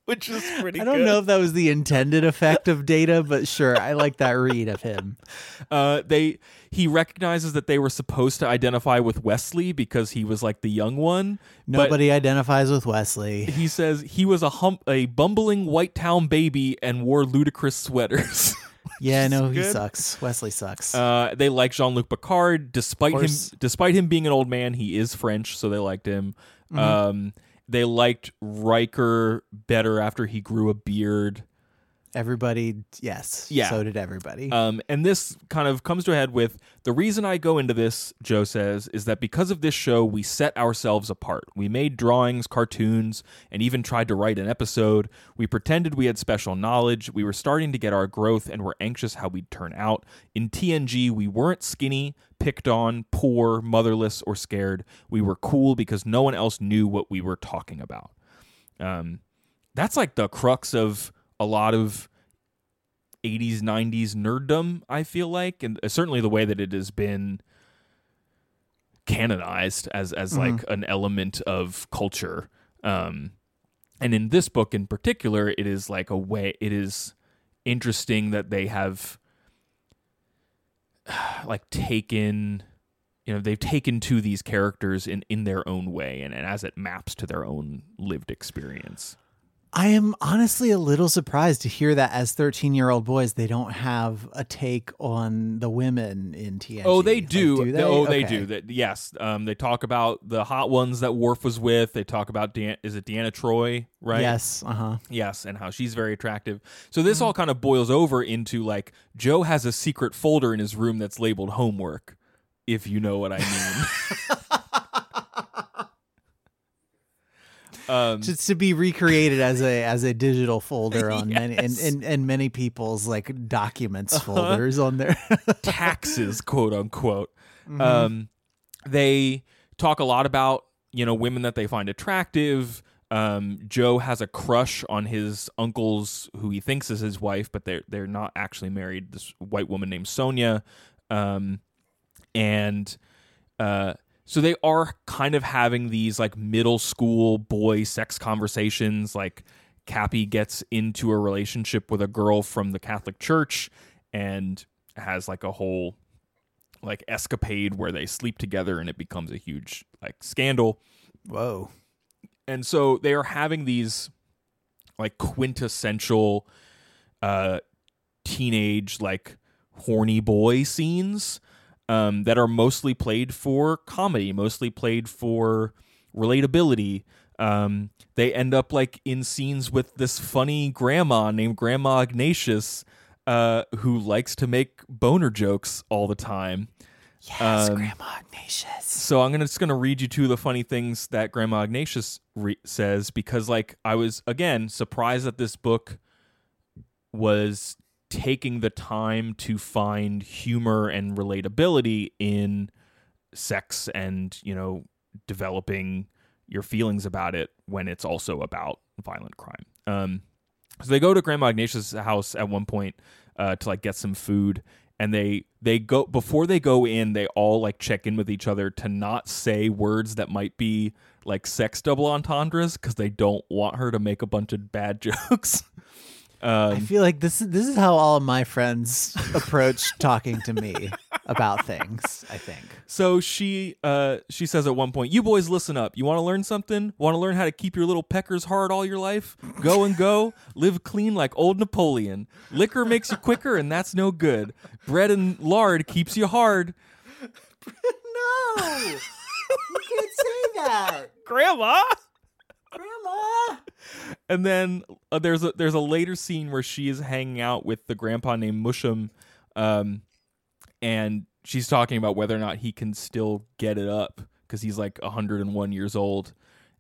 Which is pretty I don't good. know if that was the intended effect of data, but sure, I like that read of him. *laughs* Uh, they he recognizes that they were supposed to identify with Wesley because he was like the young one. Nobody identifies with Wesley. he says he was a hump, a bumbling white town baby and wore ludicrous sweaters. *laughs* Yeah, no, he good. sucks. Wesley sucks. Uh, they like Jean Luc Picard, despite him despite him being an old man. He is French, so they liked him. Mm-hmm. Um, they liked Riker better after he grew a beard. Everybody, yes. Yeah. So did everybody. Um, and this kind of comes to a head with the reason I go into this, Joe says, is that because of this show, we set ourselves apart. We made drawings, cartoons, and even tried to write an episode. We pretended we had special knowledge. We were starting to get our growth and were anxious how we'd turn out. In TNG, we weren't skinny, picked on, poor, motherless, or scared. We were cool because no one else knew what we were talking about. Um, that's like the crux of a lot of 80s 90s nerddom i feel like and uh, certainly the way that it has been canonized as as like an element of culture. Um and in this book in particular it is like a way it is interesting that they have *sighs* like taken you know they've taken to these characters in in their own way and, and as it maps to their own lived experience I am honestly a little surprised to hear that as 13 year old boys, they don't have a take on the women in TNG. Oh, they Like, do. they? Oh, they Okay. do. That yes. Um, they talk about the hot ones that Worf was with. They talk about Dan- is it Deanna Troi, right? Yes. Uh huh. Yes, and how she's very attractive. So this all kind of boils over into like Joe has a secret folder in his room that's labeled homework, if you know what I mean. *laughs* *laughs* um, Just to be recreated as a as a digital folder on many and, Uh-huh. and and many people's like documents folders on their *laughs* taxes, quote unquote. Mm-hmm. Um, they talk a lot about you know women that they find attractive. Um, Joe has a crush on his uncle's, who he thinks is his wife, but they're they're not actually married. This white woman named Sonja, um, and uh, so they are kind of having these like middle school boy sex conversations. Like Cappy gets into a relationship with a girl from the Catholic Church and has like a whole like escapade where they sleep together and it becomes a huge like scandal. Whoa. And so they are having these like quintessential uh teenage like horny boy scenes um, that are mostly played for comedy, mostly played for relatability. Um, they end up like in scenes with this funny grandma named Grandma Ignatius, uh, who likes to make boner jokes all the time. Yes, Um, Grandma Ignatius. So I'm gonna just gonna read you two of the funny things that Grandma Ignatius re- says because like I was again surprised that this book was taking the time to find humor and relatability in sex and you know developing your feelings about it when it's also about violent crime. Um, so they go to Grandma Ignatius' house at one point uh, to like get some food, and they they go before they go in, they all like check in with each other to not say words that might be like sex double entendres because they don't want her to make a bunch of bad *laughs* jokes. I um, feel like this is this is how all of my friends approach talking to me about things. I think. So she uh she says at one point, "You boys listen up. You want to learn something? Want to learn how to keep your little peckers hard all your life? Go and go. Live clean like old Napoleon. Liquor makes you quicker and that's no good. Bread and lard keeps you hard." *laughs* No, you can't say that, Grandma. Grandma. And then uh, there's a there's a later scene where she is hanging out with the grandpa named Mooshum um and she's talking about whether or not he can still get it up because he's like 101 years old.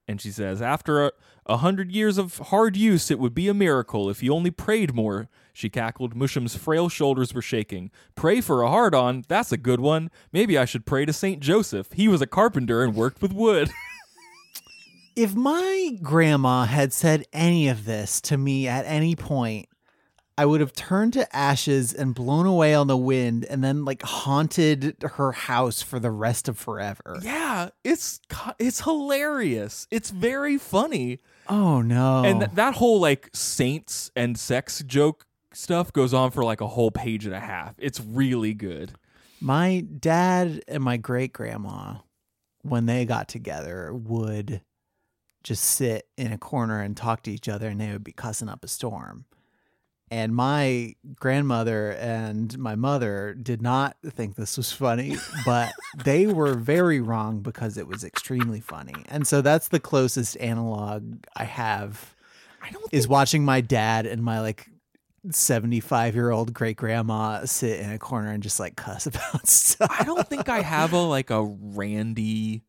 And she says, after a, a hundred years of hard use, it would be a miracle if he only prayed more. She cackled. Mooshum's frail shoulders were shaking. Pray for a hard on? That's a good one. Maybe I should pray to Saint Joseph. He was a carpenter and worked with wood. *laughs* If my grandma had said any of this to me at any point, I would have turned to ashes and blown away on the wind and then like haunted her house for the rest of forever. yeah, it's it's hilarious. It's very funny. Oh no. And th- that whole like saints and sex joke stuff goes on for like a whole page and a half. It's really good. my dad and my great grandma, when they got together, would just sit in a corner and talk to each other and they would be cussing up a storm. And my grandmother and my mother did not think this was funny, but they were very wrong because it was extremely funny. And so that's the closest analog I have I don't is watching my dad and my like 75 year old great grandma sit in a corner and just like cuss *laughs* about stuff. I don't think I have a like a randy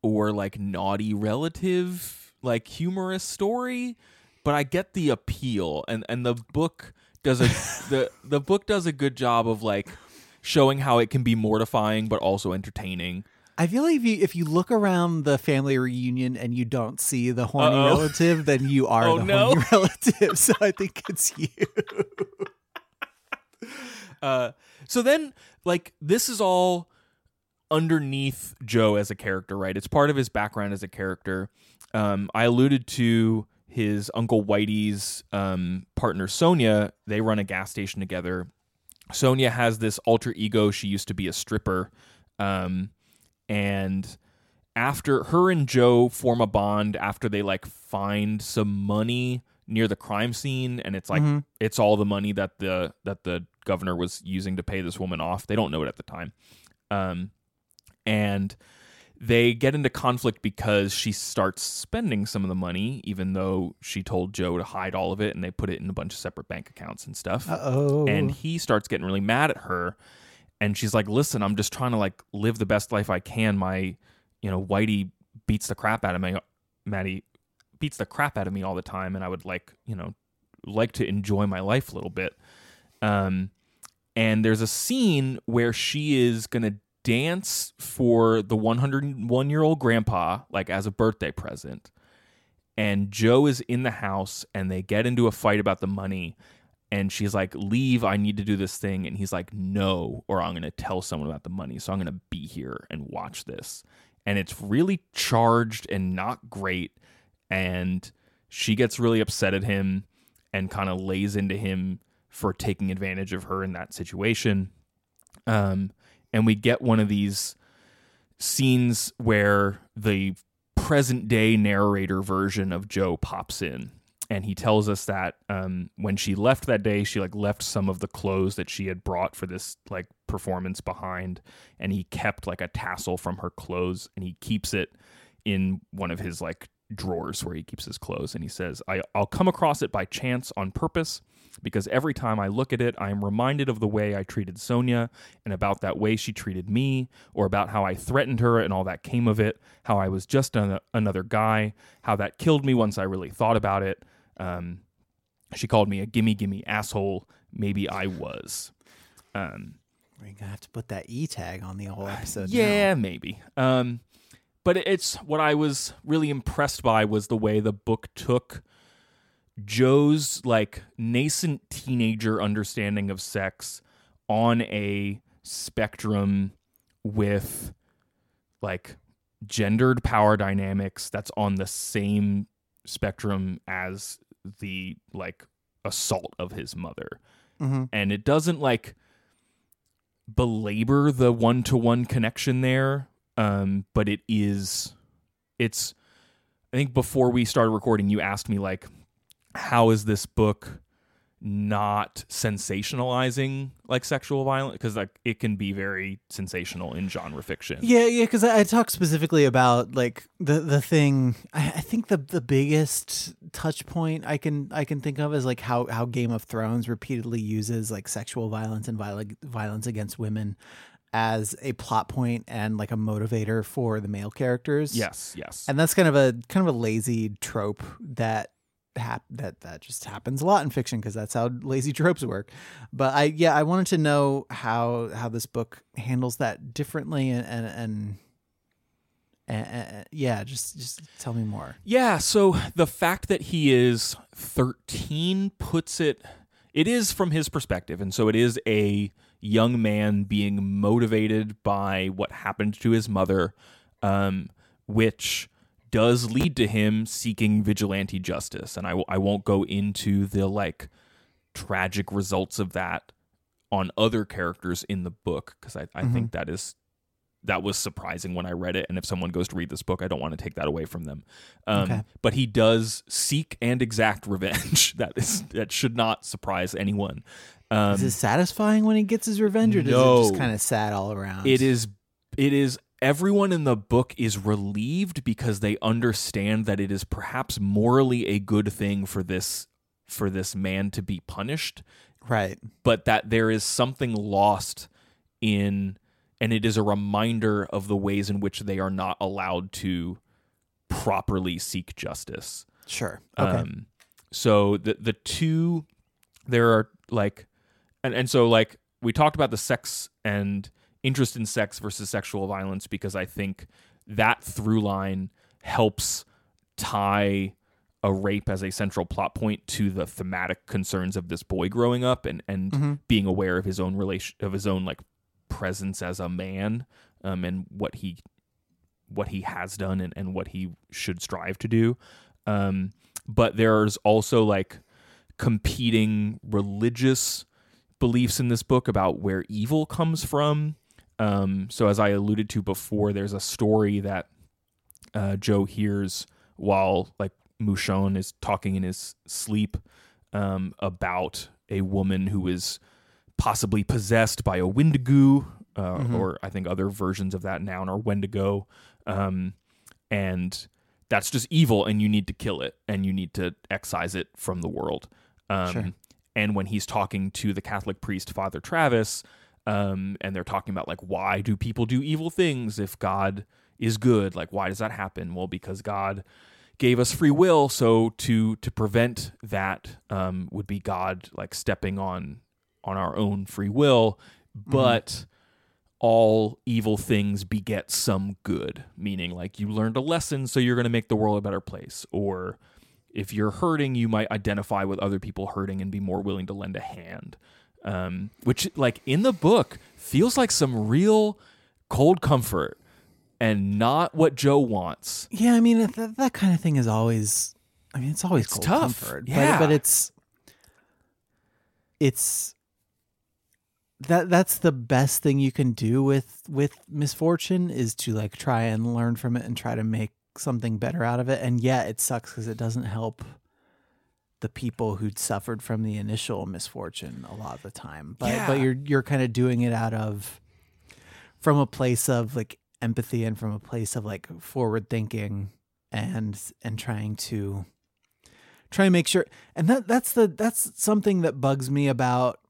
or like naughty relative like humorous story, but I get the appeal and and the book does a *laughs* the the book does a good job of like showing how it can be mortifying but also entertaining. I feel like if you if you look around the family reunion and you don't see the horny Uh-oh. relative, then you are *laughs* Oh, the no. horny *laughs* relative. So I think it's you. Uh, so then, like, this is all underneath Joe as a character, right? It's part of his background as a character. Um, I alluded to his uncle Whitey's um, partner Sonja. They run a gas station together. Sonja has this alter ego. She used to be a stripper, um, and after her and Joe form a bond after they like find some money near the crime scene and it's like Mhm. it's all the money that the that the governor was using to pay this woman off. They don't know it at the time. Um and they get into conflict because she starts spending some of the money even though she told Joe to hide all of it and they put it in a bunch of separate bank accounts and stuff. Oh. and he starts getting really mad at her. And she's like listen i'm just trying to like live the best life i can. My you know whitey beats the crap out of me maddie beats the crap out of me all the time and i would like you know like to enjoy my life a little bit. Um and there's a scene where she is gonna dance for the 101 year old grandpa like as a birthday present. And joe is in the house and they get into a fight about the money. And she's like leave i need to do this thing. And he's like no or i'm going to tell someone about the money so i'm going to be here and watch this. And it's really charged and not great. And she gets really upset at him and kind of lays into him for taking advantage of her in that situation. Um and we get one of these scenes where the present day narrator version of Joe pops in and he tells us that um, when she left that day, she like left some of the clothes that she had brought for this like performance behind, and he kept like a tassel from her clothes, and he keeps it in one of his like drawers where he keeps his clothes, and he says, I, "I'll come across it by chance on purpose." Because every time I look at it, I am reminded of the way I treated Sonja and about that way she treated me, or about how I threatened her and all that came of it, how I was just an- another guy, how that killed me once I really thought about it. Um, she called me a gimme gimme asshole. Maybe I was. Um, We're gonna have to put that e tag on the whole episode. now. yeah, maybe. Um, but it's what I was really impressed by was the way the book took Joe's like nascent teenager understanding of sex on a spectrum with like gendered power dynamics that's on the same spectrum as the like assault of his mother Mhm. and it doesn't like belabor the one-to-one connection there um but it is it's i think before we started recording you asked me like how is this book not sensationalizing like sexual violence because like it can be very sensational in genre fiction Yeah, yeah, because I, I talked specifically about like the the thing. I, I think the the biggest touch point I can I can think of is like how how Game of Thrones repeatedly uses like sexual violence and viol- violence against women as a plot point and like a motivator for the male characters. yes yes and that's kind of a kind of a lazy trope that hap- that that just happens a lot in fiction because that's how lazy tropes work. But I yeah, I wanted to know how how this book handles that differently and and and, yeah, just just tell me more. Yeah, so the fact that he is 13 puts it it is from his perspective and so it is a young man being motivated by what happened to his mother um, which does lead to him seeking vigilante justice and I, w- I won't go into the like tragic results of that on other characters in the book because I, I think that is that was surprising when I read it. And if someone goes to read this book, I don't want to take that away from them. Um, Okay. But he does seek and exact *laughs* revenge. that is that should not surprise anyone. Um, Is it satisfying when he gets his revenge, or does it no. just kind of sad all around? it is it is everyone in the book is relieved because they understand that it is perhaps morally a good thing for this for this man to be punished right. but that there is something lost in and it is a reminder of the ways in which they are not allowed to properly seek justice Sure. Okay. um so the the two there are like and and so like we talked about the sex and interest in sex versus sexual violence because I think that through line helps tie a rape as a central plot point to the thematic concerns of this boy growing up and and being aware of his own relation of his own like presence as a man um and what he what he has done and, and what he should strive to do. Um but there's also like competing religious beliefs in this book about where evil comes from um so as i alluded to before there's a story that uh, Joe hears while like Mooshum is talking in his sleep um, about a woman who is possibly possessed by a Wendigo, uh, or I think other versions of that noun are Wendigo, um, and that's just evil, and you need to kill it, and you need to excise it from the world. Um, Sure. And when he's talking to the Catholic priest Father Travis, um, and they're talking about like why do people do evil things if God is good? Like why does that happen? Well, because God gave us free will, so to to prevent that um, would be God like stepping on on our own free will, but all evil things beget some good, meaning like you learned a lesson, so you're going to make the world a better place, or if you're hurting, you might identify with other people hurting and be more willing to lend a hand. Um, which, like in the book, feels like some real cold comfort and not what Joe wants. Yeah, I mean that, that kind of thing is always. I mean, it's always It's cold tough. comfort. Yeah. but, but it's it's that that's the best thing you can do with with misfortune is to like try and learn from it and try to make something better out of it. And yeah, it sucks because it doesn't help the people who'd suffered from the initial misfortune a lot of the time. But Yeah. but you're you're kind of doing it out of from a place of like empathy and from a place of like forward thinking and and trying to try and make sure and that that's the that's something that bugs me about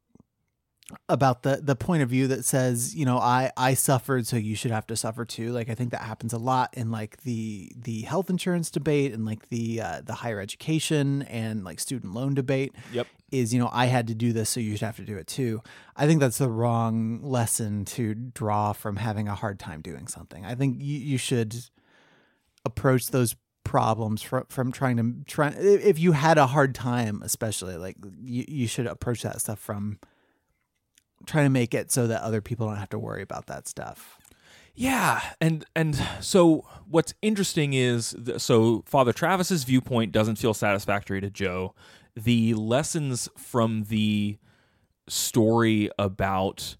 about the the point of view that says you know i i suffered so you should have to suffer too. Like i think that happens a lot in like the the health insurance debate and like the uh, the higher education and like student loan debate Yep. is you know i had to do this so you should have to do it too. I think that's the wrong lesson to draw from having a hard time doing something. I think you, you should approach those problems from from trying to try if you had a hard time especially like you, you should approach that stuff from trying to make it so that other people don't have to worry about that stuff Yeah, and and so what's interesting is so Father Travis's viewpoint doesn't feel satisfactory to Joe. The lessons from the story about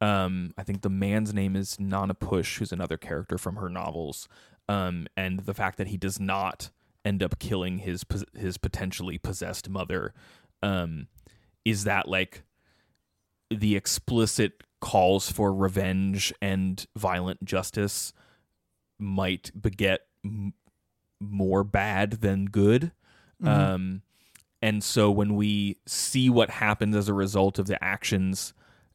um I think the man's name is Nanapush, who's another character from her novels, um and the fact that he does not end up killing his his potentially possessed mother um is that like the explicit calls for revenge and violent justice might beget m- more bad than good. Um, and so when we see what happens as a result of the actions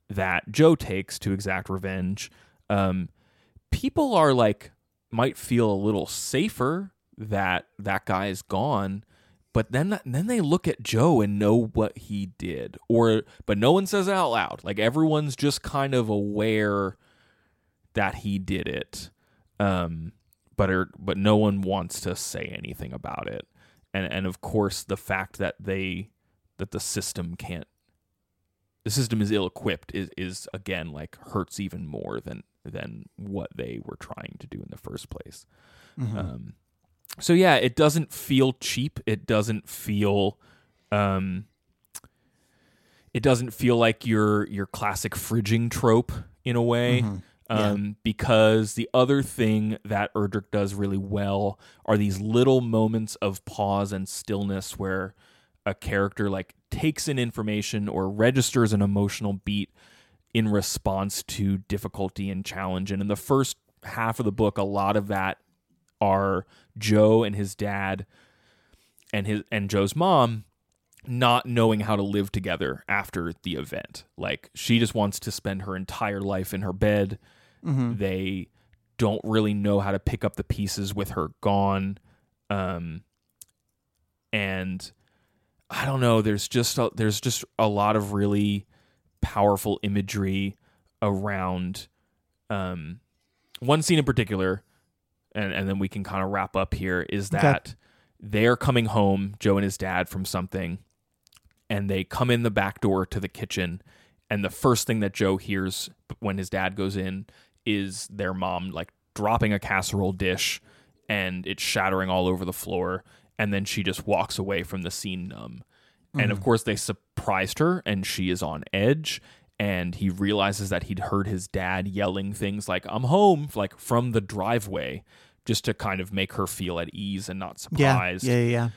that Joe takes to exact revenge, um, people are like might feel a little safer that that guy is gone but then then they look at Joe and know what he did or but no one says it out loud. Like everyone's just kind of aware that he did it um but are, but no one wants to say anything about it. And and of course the fact that they that the system can't the system is ill equipped is, is again like hurts even more than than what they were trying to do in the first place. Um so yeah, it doesn't feel cheap. It doesn't feel um it doesn't feel like your your classic fridging trope in a way. Um, because the other thing that Erdrich does really well are these little moments of pause and stillness where a character like takes in information or registers an emotional beat in response to difficulty and challenge. And in the first half of the book, a lot of that are Joe and his dad and his and Joe's mom not knowing how to live together after the event. Like she just wants to spend her entire life in her bed. They don't really know how to pick up the pieces with her gone. Um and I don't know, there's just a, there's just a lot of really powerful imagery around um one scene in particular and, and then we can kind of wrap up here is Okay. that they're coming home, Joe and his dad, from something, and they come in the back door to the kitchen. And the first thing that Joe hears when his dad goes in is their mom like dropping a casserole dish and it's shattering all over the floor. And then she just walks away from the scene numb. And of mm. course, they surprised her and she is on edge. And he realizes that he'd heard his dad yelling things like, I'm home, like from the driveway, just to kind of make her feel at ease and not surprised yeah yeah, yeah.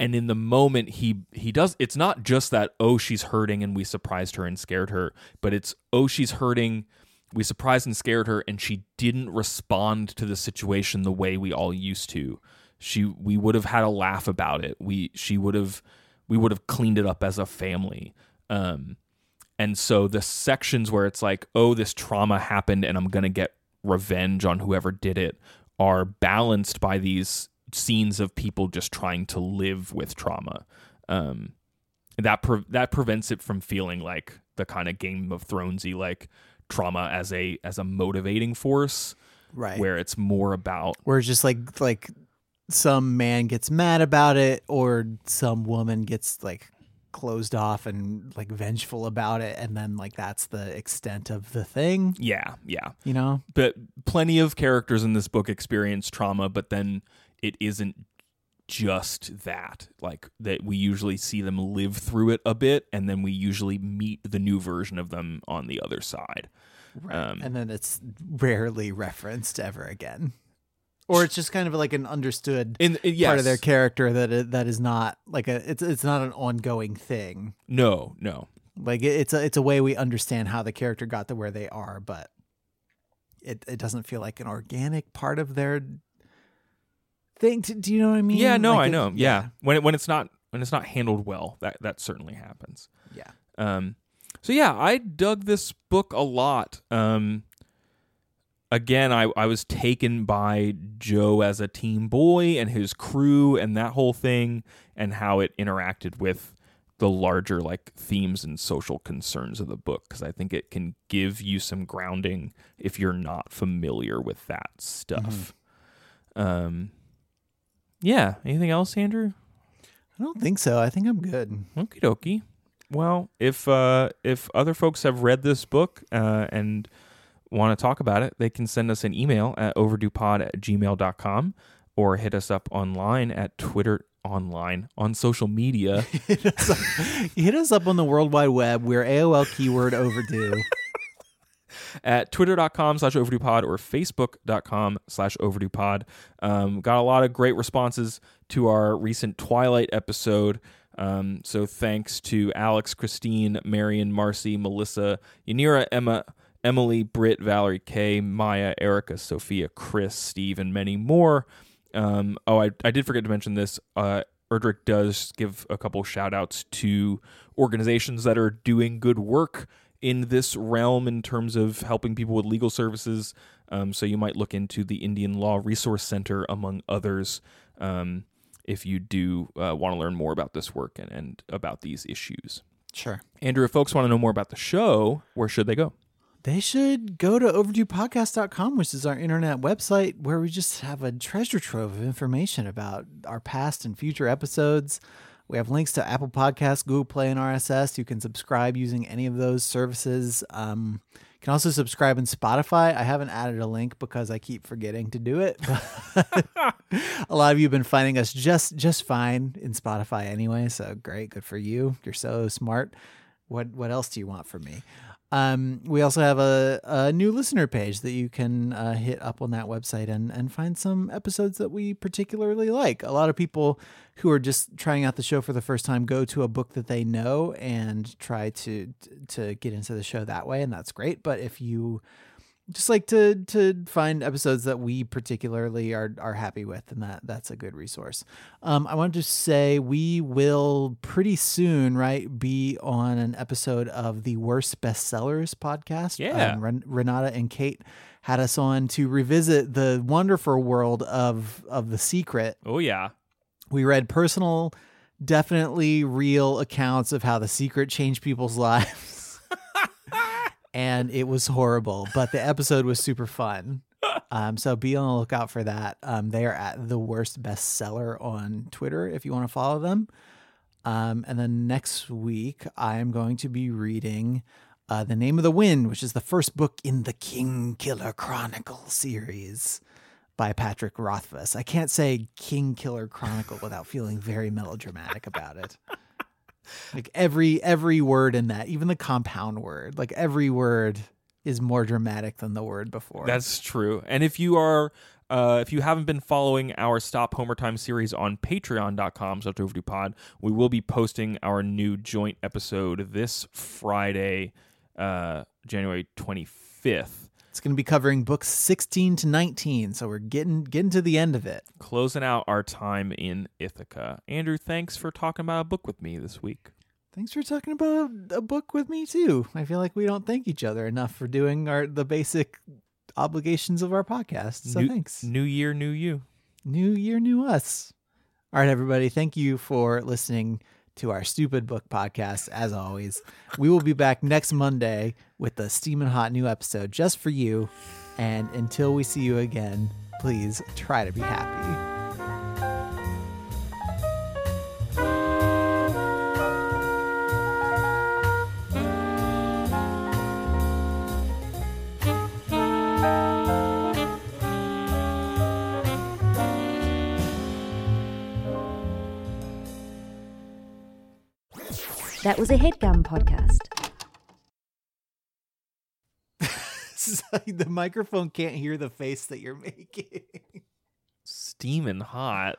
and in the moment he he does it's not just that oh she's hurting and we surprised her and scared her but it's oh she's hurting we surprised and scared her and she didn't respond to the situation the way we all used to. She we would have had a laugh about it. We she would have we would have cleaned it up as a family. Um and so the sections where it's like oh this trauma happened and i'm going to get revenge on whoever did it are balanced by these scenes of people just trying to live with trauma. Um, that pre- that prevents it from feeling like the kind of Game of Thronesy like trauma as a as a motivating force, right where it's more about where it's just like like some man gets mad about it or some woman gets like closed off and like vengeful about it and then like that's the extent of the thing. Yeah yeah. you know? But plenty of characters in this book experience trauma, but then it isn't just that. Like that we usually see them live through it a bit and then we usually meet the new version of them on the other side. Um, and then it's rarely referenced ever again or it's just kind of like an understood In, in yes. part of their character that it, that is not like a it's it's not an ongoing thing. No, no. Like it, it's a it's a way we understand how the character got to where they are, but it it doesn't feel like an organic part of their thing. Do do you know what I mean? Yeah, no, Like I it- know. Yeah. When it, when it's not when it's not handled well, that that certainly happens. yeah. Um, so yeah, I dug this book a lot. Um, again, I, I was taken by Joe as a teen boy and his crew and that whole thing and how it interacted with the larger like themes and social concerns of the book because I think it can give you some grounding if you're not familiar with that stuff. Um, yeah. Anything else, Andrew? I don't think so. I think I'm good. Okie dokie. Well, if uh, if other folks have read this book uh, and want to talk about it, they can send us an email at overduepod at gmail.com or hit us up online at Twitter online on social media *laughs* hit, us up, hit us up on the World Wide Web. We're AOL keyword overdue. *laughs* at twitter.com slash overduepod or facebook.com slash overduepod. Um, got a lot of great responses to our recent Twilight episode. Um, so thanks to Alex, Christine, Marion, Marcy, Melissa, Yanira, Emma, Emily, Britt, Valerie, Kay, Maya, Erica, Sophia, Chris, Steve, and many more. Um, oh, I, I did forget to mention this. Uh, Erdrich does give a couple shout outs to organizations that are doing good work in this realm in terms of helping people with legal services. Um, so you might look into the Indian Law Resource Center, among others, um, if you do uh, want to learn more about this work and, and about these issues. Sure. Andrew, if folks want to know more about the show, where should they go? They should go to overduepodcast.com, which is our internet website where we just have a treasure trove of information about our past and future episodes. We have links to Apple Podcasts, Google Play, and RSS. You can subscribe using any of those services. Um, you can also subscribe in Spotify. I haven't added a link because I keep forgetting to do it. *laughs* a lot of you have been finding us just just fine in Spotify anyway. So great, good for you. You're so smart. What what else do you want from me? Um, we also have a, a new listener page that you can uh, hit up on that website and, and find some episodes that we particularly like. A lot of people who are just trying out the show for the first time go to a book that they know and try to to get into the show that way, and that's great. But if you just like to to find episodes that we particularly are are happy with, and that that's a good resource. Um, I wanted to say we will pretty soon, right, be on an episode of the Worst Bestsellers podcast. Yeah. um, Ren- Renata and Kate had us on to revisit the wonderful world of of the Secret. Oh, yeah. We read personal, definitely real accounts of how the Secret changed people's *laughs* lives and it was horrible, but the episode was super fun. *laughs* Um, so be on the lookout for that. Um, they are at the worst bestseller on Twitter if you want to follow them. Um, and then next week, I am going to be reading uh, The Name of the Wind, which is the first book in the King Killer Chronicle series by Patrick Rothfuss. I can't say King Killer Chronicle without feeling very melodramatic about it *laughs* like every every word in that even the compound word like every word is more dramatic than the word before That's true. And if you are uh, if you haven't been following our Stop Homer Time series on patreon.com slash overdue pod, we will be posting our new joint episode this Friday, uh, January 25th. It's going to be covering books 16 to 19 so we're getting getting to the end of it Closing out our time in Ithaca. Andrew, thanks for talking about a book with me this week. thanks for talking about a book with me too i feel like we don't thank each other enough for doing our the basic obligations of our podcast so new, thanks New year, new you. new year new us all right everybody thank you for listening to our stupid book podcast as always. We will be back next monday with a steaming hot new episode just for you. And until we see you again please try to be happy That was a headgum podcast. *laughs* the microphone can't hear the face that you're making steaming hot.